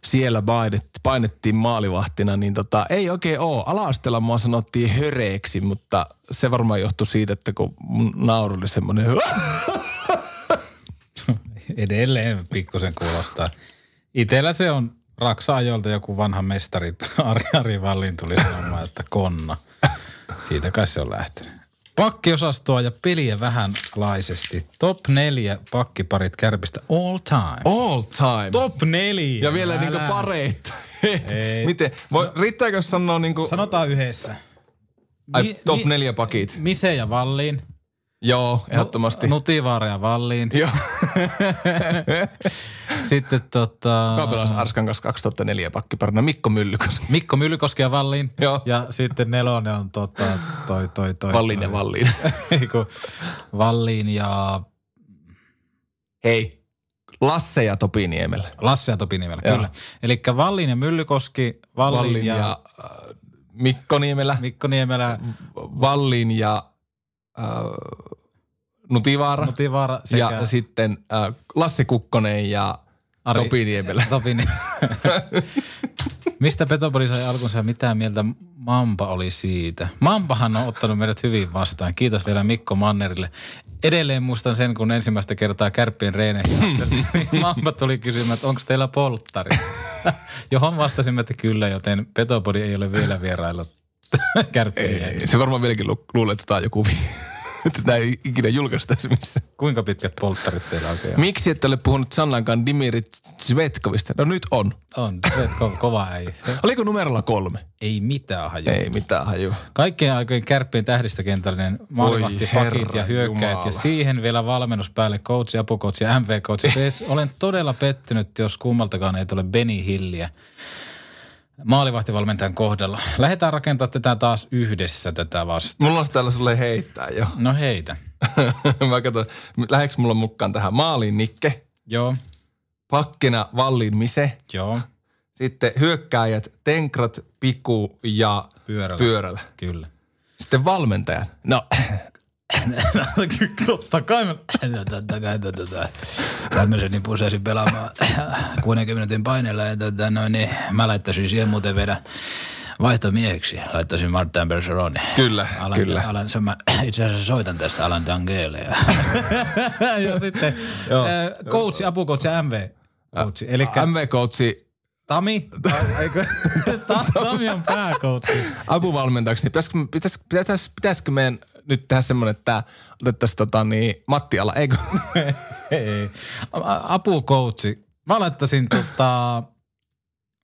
[SPEAKER 3] siellä painet- painettiin maalivahtina, niin tota, ei oikein oo. Ala-asteella mua sanottiin höreeksi, mutta se varmaan johtui siitä, että kun mun nauru oli semmoinen, (laughs)
[SPEAKER 1] Edelleen pikkusen kuulostaa. Itellä se on Raksa-ajoilta joku vanha mestari, (laughs) Ari, Ari Vallin tuli sanomaan, että konna. Siitä kai se on lähtenyt. Pakkiosastoa ja peliä vähän laisesti. Top neljä pakkiparit kärpistä all time.
[SPEAKER 3] all time.
[SPEAKER 1] Top neljä.
[SPEAKER 3] ja vielä
[SPEAKER 1] Älä.
[SPEAKER 3] niinku pareita. (laughs)
[SPEAKER 1] Ei.
[SPEAKER 3] Miten? Voi, riittääkö sanoa niinku,
[SPEAKER 1] Sanotaan yhdessä.
[SPEAKER 3] ai,
[SPEAKER 1] Mi-
[SPEAKER 3] top
[SPEAKER 1] mi-
[SPEAKER 3] neljä pakit?
[SPEAKER 1] Mise ja Valliin.
[SPEAKER 3] Joo, ehdottomasti.
[SPEAKER 1] Nutivaara ja Valliin.
[SPEAKER 3] Joo. (laughs)
[SPEAKER 1] Sitten tota...
[SPEAKER 3] Kuka pelasi Arskan kanssa 2004 pakkiparina? Mikko Myllykoski.
[SPEAKER 1] Mikko Myllykoski ja Valliin.
[SPEAKER 3] Joo.
[SPEAKER 1] Ja sitten nelonen on tota, toi, toi, toi.
[SPEAKER 3] Valliin ja
[SPEAKER 1] toi.
[SPEAKER 3] Valliin. (laughs)
[SPEAKER 1] Ei kun Valliin ja
[SPEAKER 3] Hei, Lasse ja Topi Niemellä.
[SPEAKER 1] Lasse ja Topi nimellä,
[SPEAKER 3] Joo.
[SPEAKER 1] kyllä. Eli Valliin ja Myllykoski, Valliin,
[SPEAKER 3] Vallin
[SPEAKER 1] ja,
[SPEAKER 3] ja, äh, Mikko Niemelä.
[SPEAKER 1] Mikko Niemelä,
[SPEAKER 3] Vallin ja äh, Nutivaara.
[SPEAKER 1] Nutivaara sekä
[SPEAKER 3] ja sitten äh, Lassi Kukkonen ja
[SPEAKER 1] Ari-
[SPEAKER 3] Topi Niemelä. (laughs)
[SPEAKER 1] Topi Nie- Mistä Petopoli sai alkunsa ja mitä mieltä Mampa oli siitä? Mampahan on ottanut meidät hyvin vastaan. Kiitos vielä Mikko Mannerille. Edelleen muistan sen, kun ensimmäistä kertaa kärppien reeneihin asteltiin, niin Mampa tuli kysymään, että onko teillä polttari? (laughs) Johon vastasimme, että kyllä, joten Petopodi ei ole vielä vieraillut (laughs) kärppien
[SPEAKER 3] Ei, se varmaan vieläkin lu- luulee, että tämä on joku vi- että tämä ei ikinä julkaistaisi missään.
[SPEAKER 1] Kuinka pitkät polttarit teillä oikein on?
[SPEAKER 3] Miksi et ole puhunut Sanlankaan Dimirit Svetkovista? No nyt on.
[SPEAKER 1] On, ko- kova ei. (laughs)
[SPEAKER 3] Oliko numerolla kolme?
[SPEAKER 1] Ei mitään hajua.
[SPEAKER 3] Ei mitään hajua.
[SPEAKER 1] Kaikkien aikojen kärppien tähdistökentällinen maalivahti, pakit ja hyökkäät
[SPEAKER 3] jumala.
[SPEAKER 1] ja siihen vielä valmennus päälle, coach, apucoach ja MV-coach. PS, (laughs) Olen todella pettynyt, jos kummaltakaan ei tule Benny Hilliä maalivahtivalmentajan kohdalla. Lähdetään rakentamaan tätä taas yhdessä tätä vastaan.
[SPEAKER 3] Mulla on täällä sulle heittää jo.
[SPEAKER 1] No heitä. (laughs)
[SPEAKER 3] Mä katson, lähdekö mulla mukaan tähän maaliin Nikke,
[SPEAKER 1] Joo,
[SPEAKER 3] pakkina Vallin Mise,
[SPEAKER 1] joo,
[SPEAKER 3] sitten hyökkääjät Tenkrat, Piku ja
[SPEAKER 1] pyörällä.
[SPEAKER 3] Pyörällä.
[SPEAKER 1] Kyllä.
[SPEAKER 3] Sitten valmentajat. No,
[SPEAKER 1] Totta kai mä... Totta kai tota, tämmöisen niin pusesin pelaamaan 60 paineella ja tota, no, niin, mä laittaisin siihen muuten vielä vaihtomieheksi. Laittaisin Martin Bergeronin.
[SPEAKER 3] Kyllä,
[SPEAKER 1] Alan,
[SPEAKER 3] kyllä.
[SPEAKER 1] Alan, se, mä (clears throat) itse asiassa soitan tästä Alan Tangele. Ja, (laughs) ja sitten
[SPEAKER 3] Joo.
[SPEAKER 1] äh, coach, apucoach ja MV. Coach. Eli
[SPEAKER 3] MV-coachi
[SPEAKER 1] Tami, (laughs) eikö? (laughs) Tami on pääcoach.
[SPEAKER 3] apuvalmentajaksi, niin pitäisikö, pitäis, pitäis, pitäisikö meidän nyt tehdä semmoinen, että otettaisiin tota, niin, Matti Ala, eikö? (laughs)
[SPEAKER 1] Ei. Apukoutsi. Mä laittaisin tota,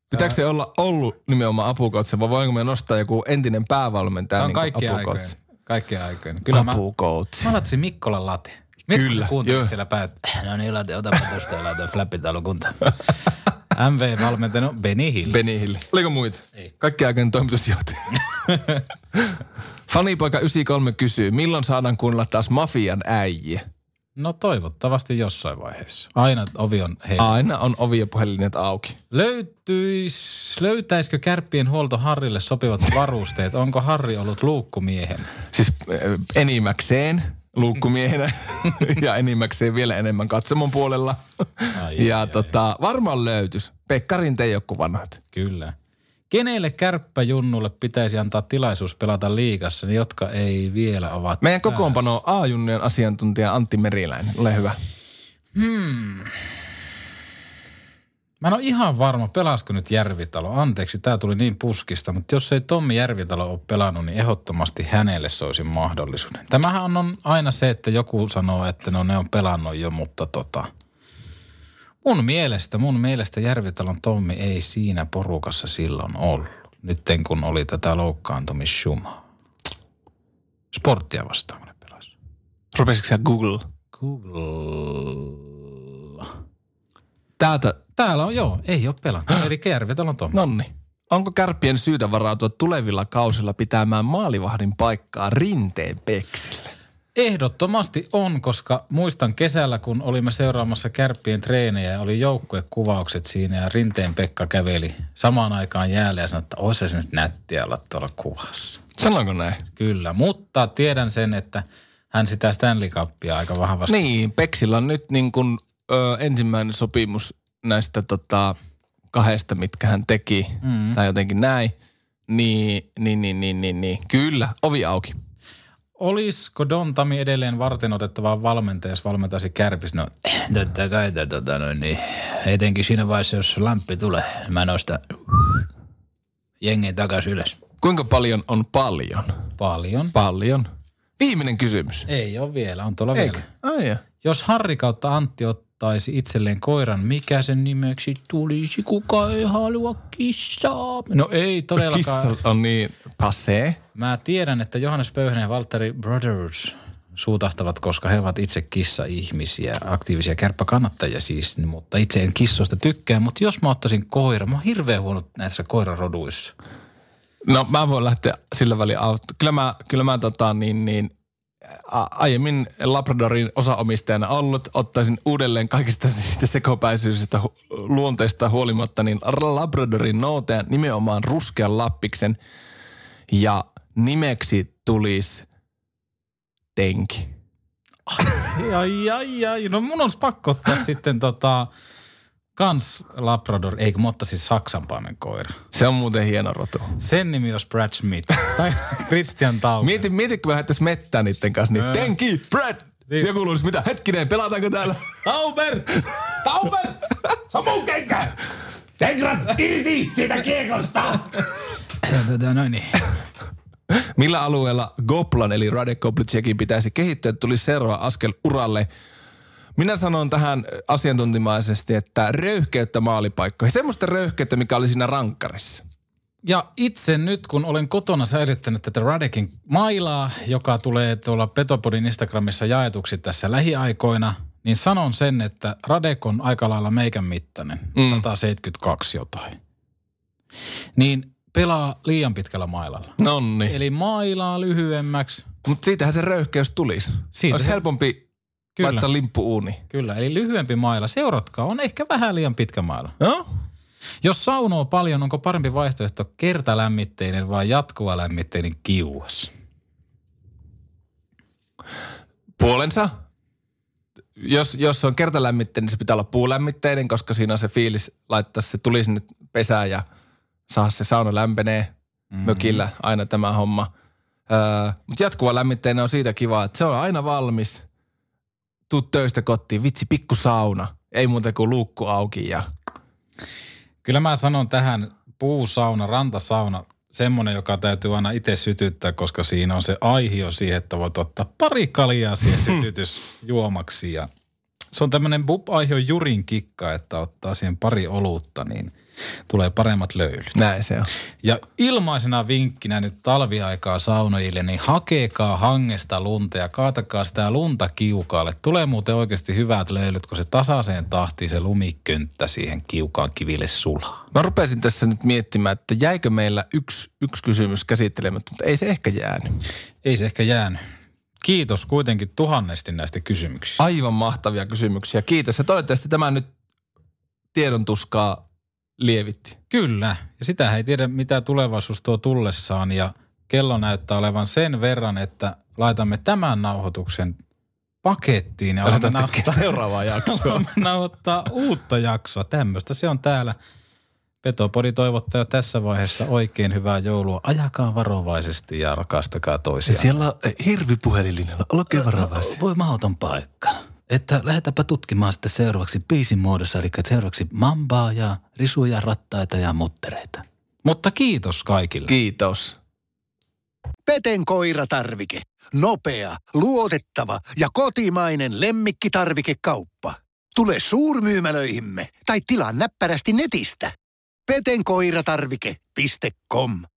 [SPEAKER 3] Pitääkö se olla ollut nimenomaan apukoutsi vai voinko me nostaa joku entinen päävalmentaja
[SPEAKER 1] Tämä on
[SPEAKER 3] niin kuin
[SPEAKER 1] kaikkien aikojen.
[SPEAKER 3] apukoutsi?
[SPEAKER 1] Kaikkien aikojen. Kyllä mä,
[SPEAKER 3] Apukoutsi.
[SPEAKER 1] mä latsin Mikkolan late. Miettikö
[SPEAKER 3] Kyllä,
[SPEAKER 1] sä kuuntelit siellä päät? (laughs) No niin, late, otapa tuosta ja laita flappitalo kunta. (laughs) MV-valmentajana Benny Hill.
[SPEAKER 3] Benny Hill. Oliko muita? Ei. Kaikki aikojen toimitusjohtaja. Fanipoika 93 kysyy, milloin saadaan kuunnella taas Mafian äijä?
[SPEAKER 1] No toivottavasti jossain vaiheessa. Aina ovi on heillä.
[SPEAKER 3] Aina on ovi ja puhelinet auki.
[SPEAKER 1] Löytyis, löytäisikö kärppien huolto Harrille sopivat varusteet? Onko Harri ollut luukkumiehen?
[SPEAKER 3] Siis äh, enimmäkseen luukkumiehenä (laughs) ja enimmäkseen vielä enemmän katsomon puolella.
[SPEAKER 1] Ai, (laughs)
[SPEAKER 3] ja
[SPEAKER 1] ai,
[SPEAKER 3] tota, varmaan löytys. Pekka Rinteen joku vanhat.
[SPEAKER 1] Kyllä. Kenelle kärppäjunnulle pitäisi antaa tilaisuus pelata liigassa, niin jotka ei vielä ovat
[SPEAKER 3] Meidän kokoonpano on A-junnien asiantuntija Antti Meriläinen. Ole hyvä.
[SPEAKER 1] Mä en ole ihan varma, pelasko nyt Järvitalo. Anteeksi, tämä tuli niin puskista, mutta jos ei Tommi Järvitalo ole pelannut, niin ehdottomasti hänelle soisin mahdollisuuden. Tämähän on- aina se, että joku sanoo, että no ne on pelannut jo, mutta tota... Mun mielestä, mun mielestä Järvitalon Tommi ei siinä porukassa silloin ollut. Nyt kun oli tätä loukkaantumissumaa. Sporttia vastaan ne pelasi.
[SPEAKER 3] Rupesitko sä Google?
[SPEAKER 1] Google.
[SPEAKER 3] Täältä,
[SPEAKER 1] Täällä on, joo, ei ole pelannut. Eli Järvitalon Tommi.
[SPEAKER 3] nonni. Onko kärppien syytä varautua tulevilla kausilla pitämään maalivahdin paikkaa rinteen peksille?
[SPEAKER 1] Ehdottomasti on, koska muistan kesällä, kun olimme seuraamassa kärppien treenejä ja oli joukkuekuvaukset siinä ja Rinteen Pekka käveli samaan aikaan jäälle ja sanoi, että olisi se nyt nättiä olla tuolla kuvassa.
[SPEAKER 3] Sanoinko näin?
[SPEAKER 1] Kyllä, mutta tiedän sen, että hän sitä Stanley Cupia aika vahvasti.
[SPEAKER 3] Niin, Peksillä on nyt niin kuin, ö, ensimmäinen sopimus näistä tota, kahdesta, mitkä hän teki, mm. tai jotenkin näin. Niin, niin, niin, niin, niin, niin. Kyllä, ovi auki.
[SPEAKER 1] Olisiko Don Tami edelleen varten otettava valmentaja, jos valmentaisi kärpis? No, (clears throat) totta kai, tota, no, niin, etenkin siinä vaiheessa, jos lamppi tulee, mä nostan jengen takaisin ylös.
[SPEAKER 3] Kuinka paljon on paljon?
[SPEAKER 1] Paljon.
[SPEAKER 3] Paljon. Viimeinen kysymys.
[SPEAKER 1] Ei ole vielä, on tuolla
[SPEAKER 3] Eikö?
[SPEAKER 1] vielä.
[SPEAKER 3] Ai ja.
[SPEAKER 1] Jos Harri kautta Antti ottaisi itselleen koiran, mikä sen nimeksi tulisi? Kuka ei halua kissaa? No ei todellakaan.
[SPEAKER 3] Kissa on niin passee.
[SPEAKER 1] Mä tiedän, että Johannes Pöyhänen ja Valtteri Brothers suutahtavat, koska he ovat itse kissa-ihmisiä, aktiivisia kärppäkannattajia siis, mutta itse en kissoista tykkää. Mutta jos mä ottaisin koira, mä oon hirveän huono näissä koiraroduissa.
[SPEAKER 3] No mä voin lähteä sillä välin auttaa. Kyllä mä, kyllä mä tota, niin, niin, aiemmin Labradorin osaomistajana ollut, ottaisin uudelleen kaikista siitä sekopäisyisistä hu- luonteista huolimatta, niin Labradorin nouteen nimenomaan ruskean lappiksen ja nimeksi tulisi Tenki.
[SPEAKER 1] Ai, ai, ai. No mun olisi pakko ottaa sitten tota, kans Labrador, eikö mä ottaisin saksanpaimen koira.
[SPEAKER 3] Se on muuten hieno rotu.
[SPEAKER 1] Sen nimi olisi Brad Smith tai Christian Tauber.
[SPEAKER 3] Mieti, mieti, kun lähdettäisiin mettään niiden kanssa, niin
[SPEAKER 1] Ää.
[SPEAKER 3] Tenki, Brad!
[SPEAKER 1] Niin.
[SPEAKER 3] Siellä kuuluisi mitä? Hetkinen, pelataanko täällä?
[SPEAKER 1] Tauber!
[SPEAKER 7] Tauber! Se on mun kenkä! Tegrat irti siitä kiekosta!
[SPEAKER 1] Tota, noin niin.
[SPEAKER 3] Millä alueella Goplan eli Radek Koblitschekin pitäisi kehittyä, että tulisi seuraava askel uralle? Minä sanon tähän asiantuntimaisesti, että röyhkeyttä maalipaikkoihin. Semmoista röyhkeyttä, mikä oli siinä rankkarissa.
[SPEAKER 1] Ja itse nyt, kun olen kotona säilyttänyt tätä Radekin mailaa, joka tulee tuolla Petopodin Instagramissa jaetuksi tässä lähiaikoina, niin sanon sen, että Radek on aika lailla meikän mittainen, mm. 172 jotain. Niin pelaa liian pitkällä mailalla.
[SPEAKER 3] Nonni.
[SPEAKER 1] Eli mailaa lyhyemmäksi.
[SPEAKER 3] Mutta siitähän se röyhkeys tulisi.
[SPEAKER 1] Siitä
[SPEAKER 3] Olisi
[SPEAKER 1] se-
[SPEAKER 3] helpompi
[SPEAKER 1] Kyllä.
[SPEAKER 3] laittaa limppu uuni.
[SPEAKER 1] Kyllä, eli lyhyempi maila. Seuratkaa, on ehkä vähän liian pitkä maila.
[SPEAKER 3] No?
[SPEAKER 1] Jos saunoo paljon, onko parempi vaihtoehto kertalämmitteinen vai jatkuva lämmitteinen kiuas?
[SPEAKER 3] Puolensa. Jos, jos on kertalämmitteinen, niin se pitää olla puulämmitteinen, koska siinä on se fiilis laittaa se tuli sinne pesään ja saa se sauna lämpenee mm-hmm. mökillä aina tämä homma. Öö, Mutta jatkuva lämmitteinen on siitä kiva, että se on aina valmis. Tuut töistä kotiin, vitsi pikku sauna. Ei muuta kuin luukku auki ja
[SPEAKER 1] Kyllä mä sanon tähän puusauna, rantasauna, semmoinen, joka täytyy aina itse sytyttää, koska siinä on se aihio siihen, että voit ottaa pari kaljaa siihen sytytysjuomaksi. Ja se on tämmöinen bub aihio jurin kikka, että ottaa siihen pari olutta, niin tulee paremmat löylyt.
[SPEAKER 3] Näin se on.
[SPEAKER 1] Ja ilmaisena vinkkinä nyt talviaikaa saunojille, niin hakekaa hangesta lunta ja kaatakaa sitä lunta kiukaalle. Tulee muuten oikeasti hyvät löylyt, kun se tasaiseen tahtiin se lumikönttä siihen kiukaan kiville sulaa.
[SPEAKER 3] Mä rupesin tässä nyt miettimään, että jäikö meillä yksi, yksi kysymys käsittelemättä, mutta ei se ehkä jäänyt.
[SPEAKER 1] Ei se ehkä jäänyt. Kiitos kuitenkin tuhannesti näistä kysymyksistä.
[SPEAKER 3] Aivan mahtavia kysymyksiä. Kiitos. Ja toivottavasti tämä nyt tiedon tuskaa lievitti.
[SPEAKER 1] Kyllä, ja sitä ei tiedä mitä tulevaisuus tuo tullessaan ja kello näyttää olevan sen verran, että laitamme tämän nauhoituksen pakettiin ja
[SPEAKER 3] Aletaan
[SPEAKER 1] alamme
[SPEAKER 3] tekemään seuraavaa jaksoa. (laughs)
[SPEAKER 1] nauhoittaa uutta jaksoa. Tämmöistä se on täällä. Petopodi toivottaa jo tässä vaiheessa oikein hyvää joulua. Ajakaa varovaisesti ja rakastakaa toisiaan.
[SPEAKER 9] Siellä on eh, hirvipuhelinlinjalla. Olkaa varovaisia.
[SPEAKER 4] Voi mahdoton paikka. Että lähdetäänpä tutkimaan sitten seuraavaksi biisin muodossa, eli seuraavaksi mambaa ja risuja, rattaita ja muttereita.
[SPEAKER 1] Mutta kiitos kaikille.
[SPEAKER 3] Kiitos.
[SPEAKER 10] Peten koiratarvike. Nopea, luotettava ja kotimainen lemmikkitarvikekauppa. Tule suurmyymälöihimme tai tilaa näppärästi netistä. petenkoiratarvike.com